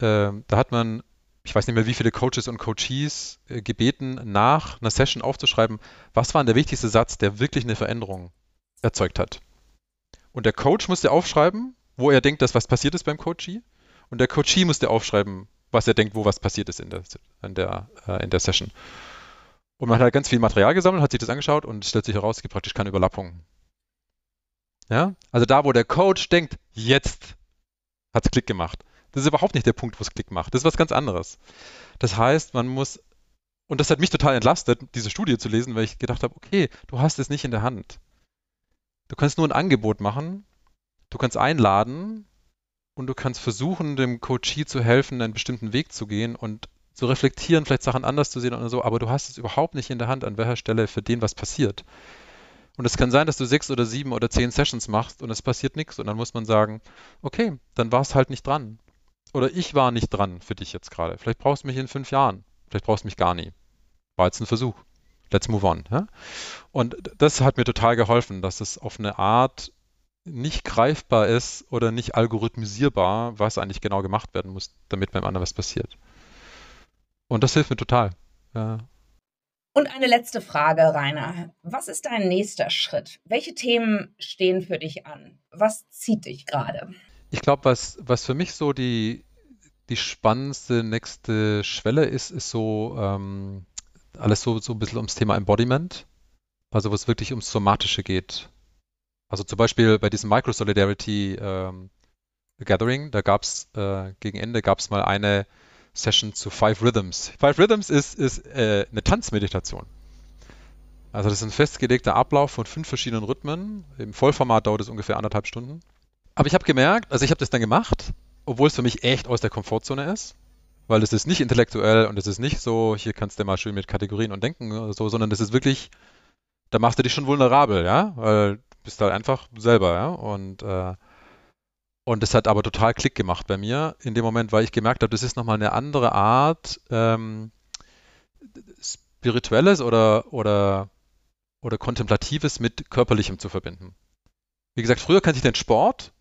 äh, da hat man, ich weiß nicht mehr, wie viele Coaches und Coaches äh, gebeten, nach einer Session aufzuschreiben, was war der wichtigste Satz, der wirklich eine Veränderung erzeugt hat. Und der Coach musste aufschreiben, wo er denkt, dass was passiert ist beim Coachee. Und der Coachee musste aufschreiben, was er denkt, wo was passiert ist in der, in der, äh, in der Session. Und man hat halt ganz viel Material gesammelt, hat sich das angeschaut und stellt sich heraus, es gibt praktisch keine Überlappung. Ja? Also da, wo der Coach denkt, jetzt hat es Klick gemacht. Das ist überhaupt nicht der Punkt, wo es Klick macht. Das ist was ganz anderes. Das heißt, man muss, und das hat mich total entlastet, diese Studie zu lesen, weil ich gedacht habe, okay, du hast es nicht in der Hand. Du kannst nur ein Angebot machen, du kannst einladen und du kannst versuchen, dem Coachee zu helfen, einen bestimmten Weg zu gehen und zu reflektieren, vielleicht Sachen anders zu sehen oder so, aber du hast es überhaupt nicht in der Hand, an welcher Stelle für den was passiert. Und es kann sein, dass du sechs oder sieben oder zehn Sessions machst und es passiert nichts. Und dann muss man sagen, okay, dann war es halt nicht dran. Oder ich war nicht dran für dich jetzt gerade. Vielleicht brauchst du mich in fünf Jahren. Vielleicht brauchst du mich gar nie. War jetzt ein Versuch. Let's move on. Ja? Und das hat mir total geholfen, dass es auf eine Art nicht greifbar ist oder nicht algorithmisierbar, was eigentlich genau gemacht werden muss, damit beim anderen was passiert. Und das hilft mir total. Ja. Und eine letzte Frage, Rainer. Was ist dein nächster Schritt? Welche Themen stehen für dich an? Was zieht dich gerade? Ich glaube, was, was für mich so die, die spannendste nächste Schwelle ist, ist so ähm, alles so, so ein bisschen ums Thema Embodiment. Also wo es wirklich ums Somatische geht. Also zum Beispiel bei diesem Micro-Solidarity ähm, Gathering, da gab es äh, gegen Ende gab es mal eine Session zu Five Rhythms. Five Rhythms ist, ist äh, eine Tanzmeditation. Also das ist ein festgelegter Ablauf von fünf verschiedenen Rhythmen. Im Vollformat dauert es ungefähr anderthalb Stunden. Aber ich habe gemerkt, also ich habe das dann gemacht, obwohl es für mich echt aus der Komfortzone ist, weil es ist nicht intellektuell und es ist nicht so, hier kannst du mal schön mit Kategorien und denken oder so, sondern das ist wirklich, da machst du dich schon vulnerabel, ja, weil du bist halt einfach selber, ja, und äh, und das hat aber total Klick gemacht bei mir in dem Moment, weil ich gemerkt habe, das ist nochmal eine andere Art, ähm, Spirituelles oder, oder, oder Kontemplatives mit Körperlichem zu verbinden. Wie gesagt, früher kannte ich den Sport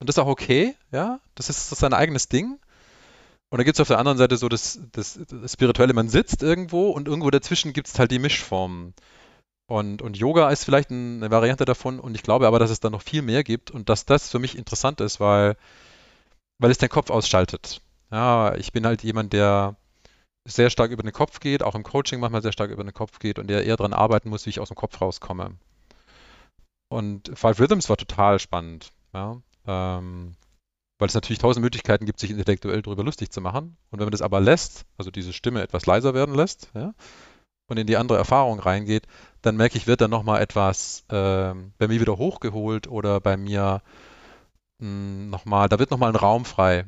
und das ist auch okay, ja, das ist, sein eigenes Ding. Und dann gibt es auf der anderen Seite so das, das, das Spirituelle, man sitzt irgendwo und irgendwo dazwischen gibt es halt die Mischformen. Und, und Yoga ist vielleicht eine Variante davon und ich glaube aber, dass es da noch viel mehr gibt und dass das für mich interessant ist, weil, weil es den Kopf ausschaltet. Ja, ich bin halt jemand, der sehr stark über den Kopf geht, auch im Coaching manchmal sehr stark über den Kopf geht und der eher daran arbeiten muss, wie ich aus dem Kopf rauskomme. Und Five Rhythms war total spannend, ja, ähm, weil es natürlich tausend Möglichkeiten gibt, sich intellektuell darüber lustig zu machen. Und wenn man das aber lässt, also diese Stimme etwas leiser werden lässt, ja, und in die andere Erfahrung reingeht, dann merke ich, wird da nochmal etwas äh, bei mir wieder hochgeholt oder bei mir hm, nochmal, da wird nochmal ein Raum frei,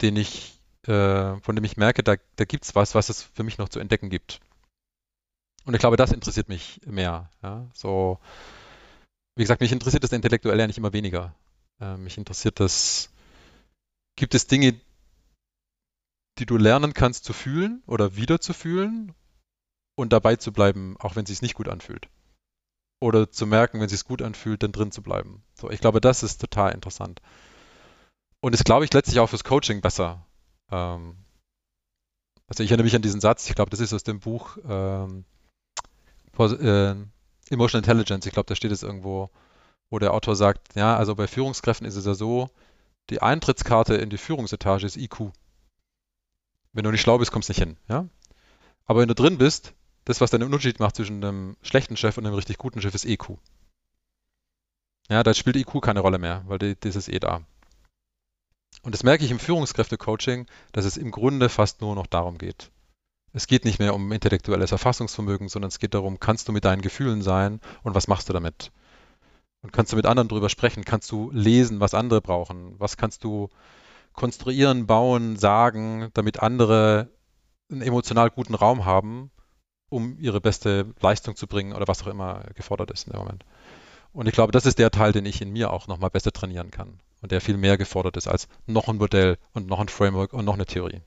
den ich, äh, von dem ich merke, da, da gibt es was, was es für mich noch zu entdecken gibt. Und ich glaube, das interessiert mich mehr. Ja? So, wie gesagt, mich interessiert das Intellektuelle nicht immer weniger. Äh, mich interessiert das, gibt es Dinge, die du lernen kannst zu fühlen oder wieder zu fühlen und dabei zu bleiben, auch wenn es sich nicht gut anfühlt. Oder zu merken, wenn es sich gut anfühlt, dann drin zu bleiben. So, ich glaube, das ist total interessant. Und das glaube ich letztlich auch fürs Coaching besser. Ähm, also ich erinnere mich an diesen Satz, ich glaube, das ist aus dem Buch ähm, äh, Emotional Intelligence, ich glaube, da steht es irgendwo, wo der Autor sagt, ja, also bei Führungskräften ist es ja so, die Eintrittskarte in die Führungsetage ist IQ. Wenn du nicht schlau bist, kommst du nicht hin, ja. Aber wenn du drin bist, das, was dann den Unterschied macht zwischen einem schlechten Chef und einem richtig guten Chef, ist EQ. Ja, da spielt IQ keine Rolle mehr, weil das ist eh da. Und das merke ich im Führungskräfte-Coaching, dass es im Grunde fast nur noch darum geht. Es geht nicht mehr um intellektuelles Erfassungsvermögen, sondern es geht darum, kannst du mit deinen Gefühlen sein und was machst du damit? Und kannst du mit anderen drüber sprechen? Kannst du lesen, was andere brauchen? Was kannst du konstruieren, bauen, sagen, damit andere einen emotional guten Raum haben, um ihre beste Leistung zu bringen oder was auch immer gefordert ist in dem Moment. Und ich glaube, das ist der Teil, den ich in mir auch nochmal besser trainieren kann und der viel mehr gefordert ist als noch ein Modell und noch ein Framework und noch eine Theorie.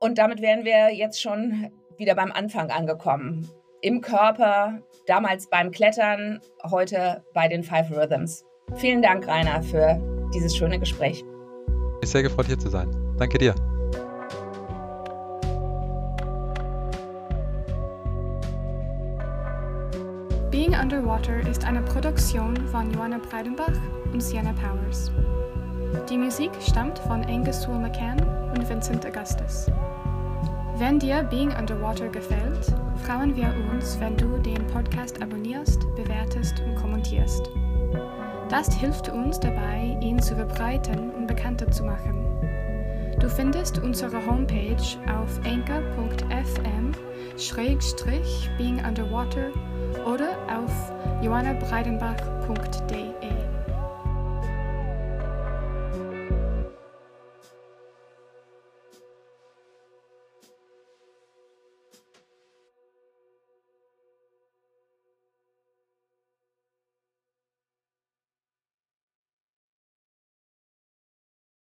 Und damit wären wir jetzt schon wieder beim Anfang angekommen. Im Körper, damals beim Klettern, heute bei den Five Rhythms. Vielen Dank, Rainer, für dieses schöne Gespräch. Ich bin sehr gefreut, hier zu sein. Danke dir. Being Underwater ist eine Produktion von Joanna Breidenbach und Sienna Powers. Die Musik stammt von Angus Sewell McCann und Vincent Augustus. Wenn dir Being Underwater gefällt, freuen wir uns, wenn du den Podcast abonnierst, bewertest und kommentierst. Das hilft uns dabei, ihn zu verbreiten und bekannter zu machen. Du findest unsere Homepage auf anchor.fm-being underwater oder auf johannabreidenbach.de.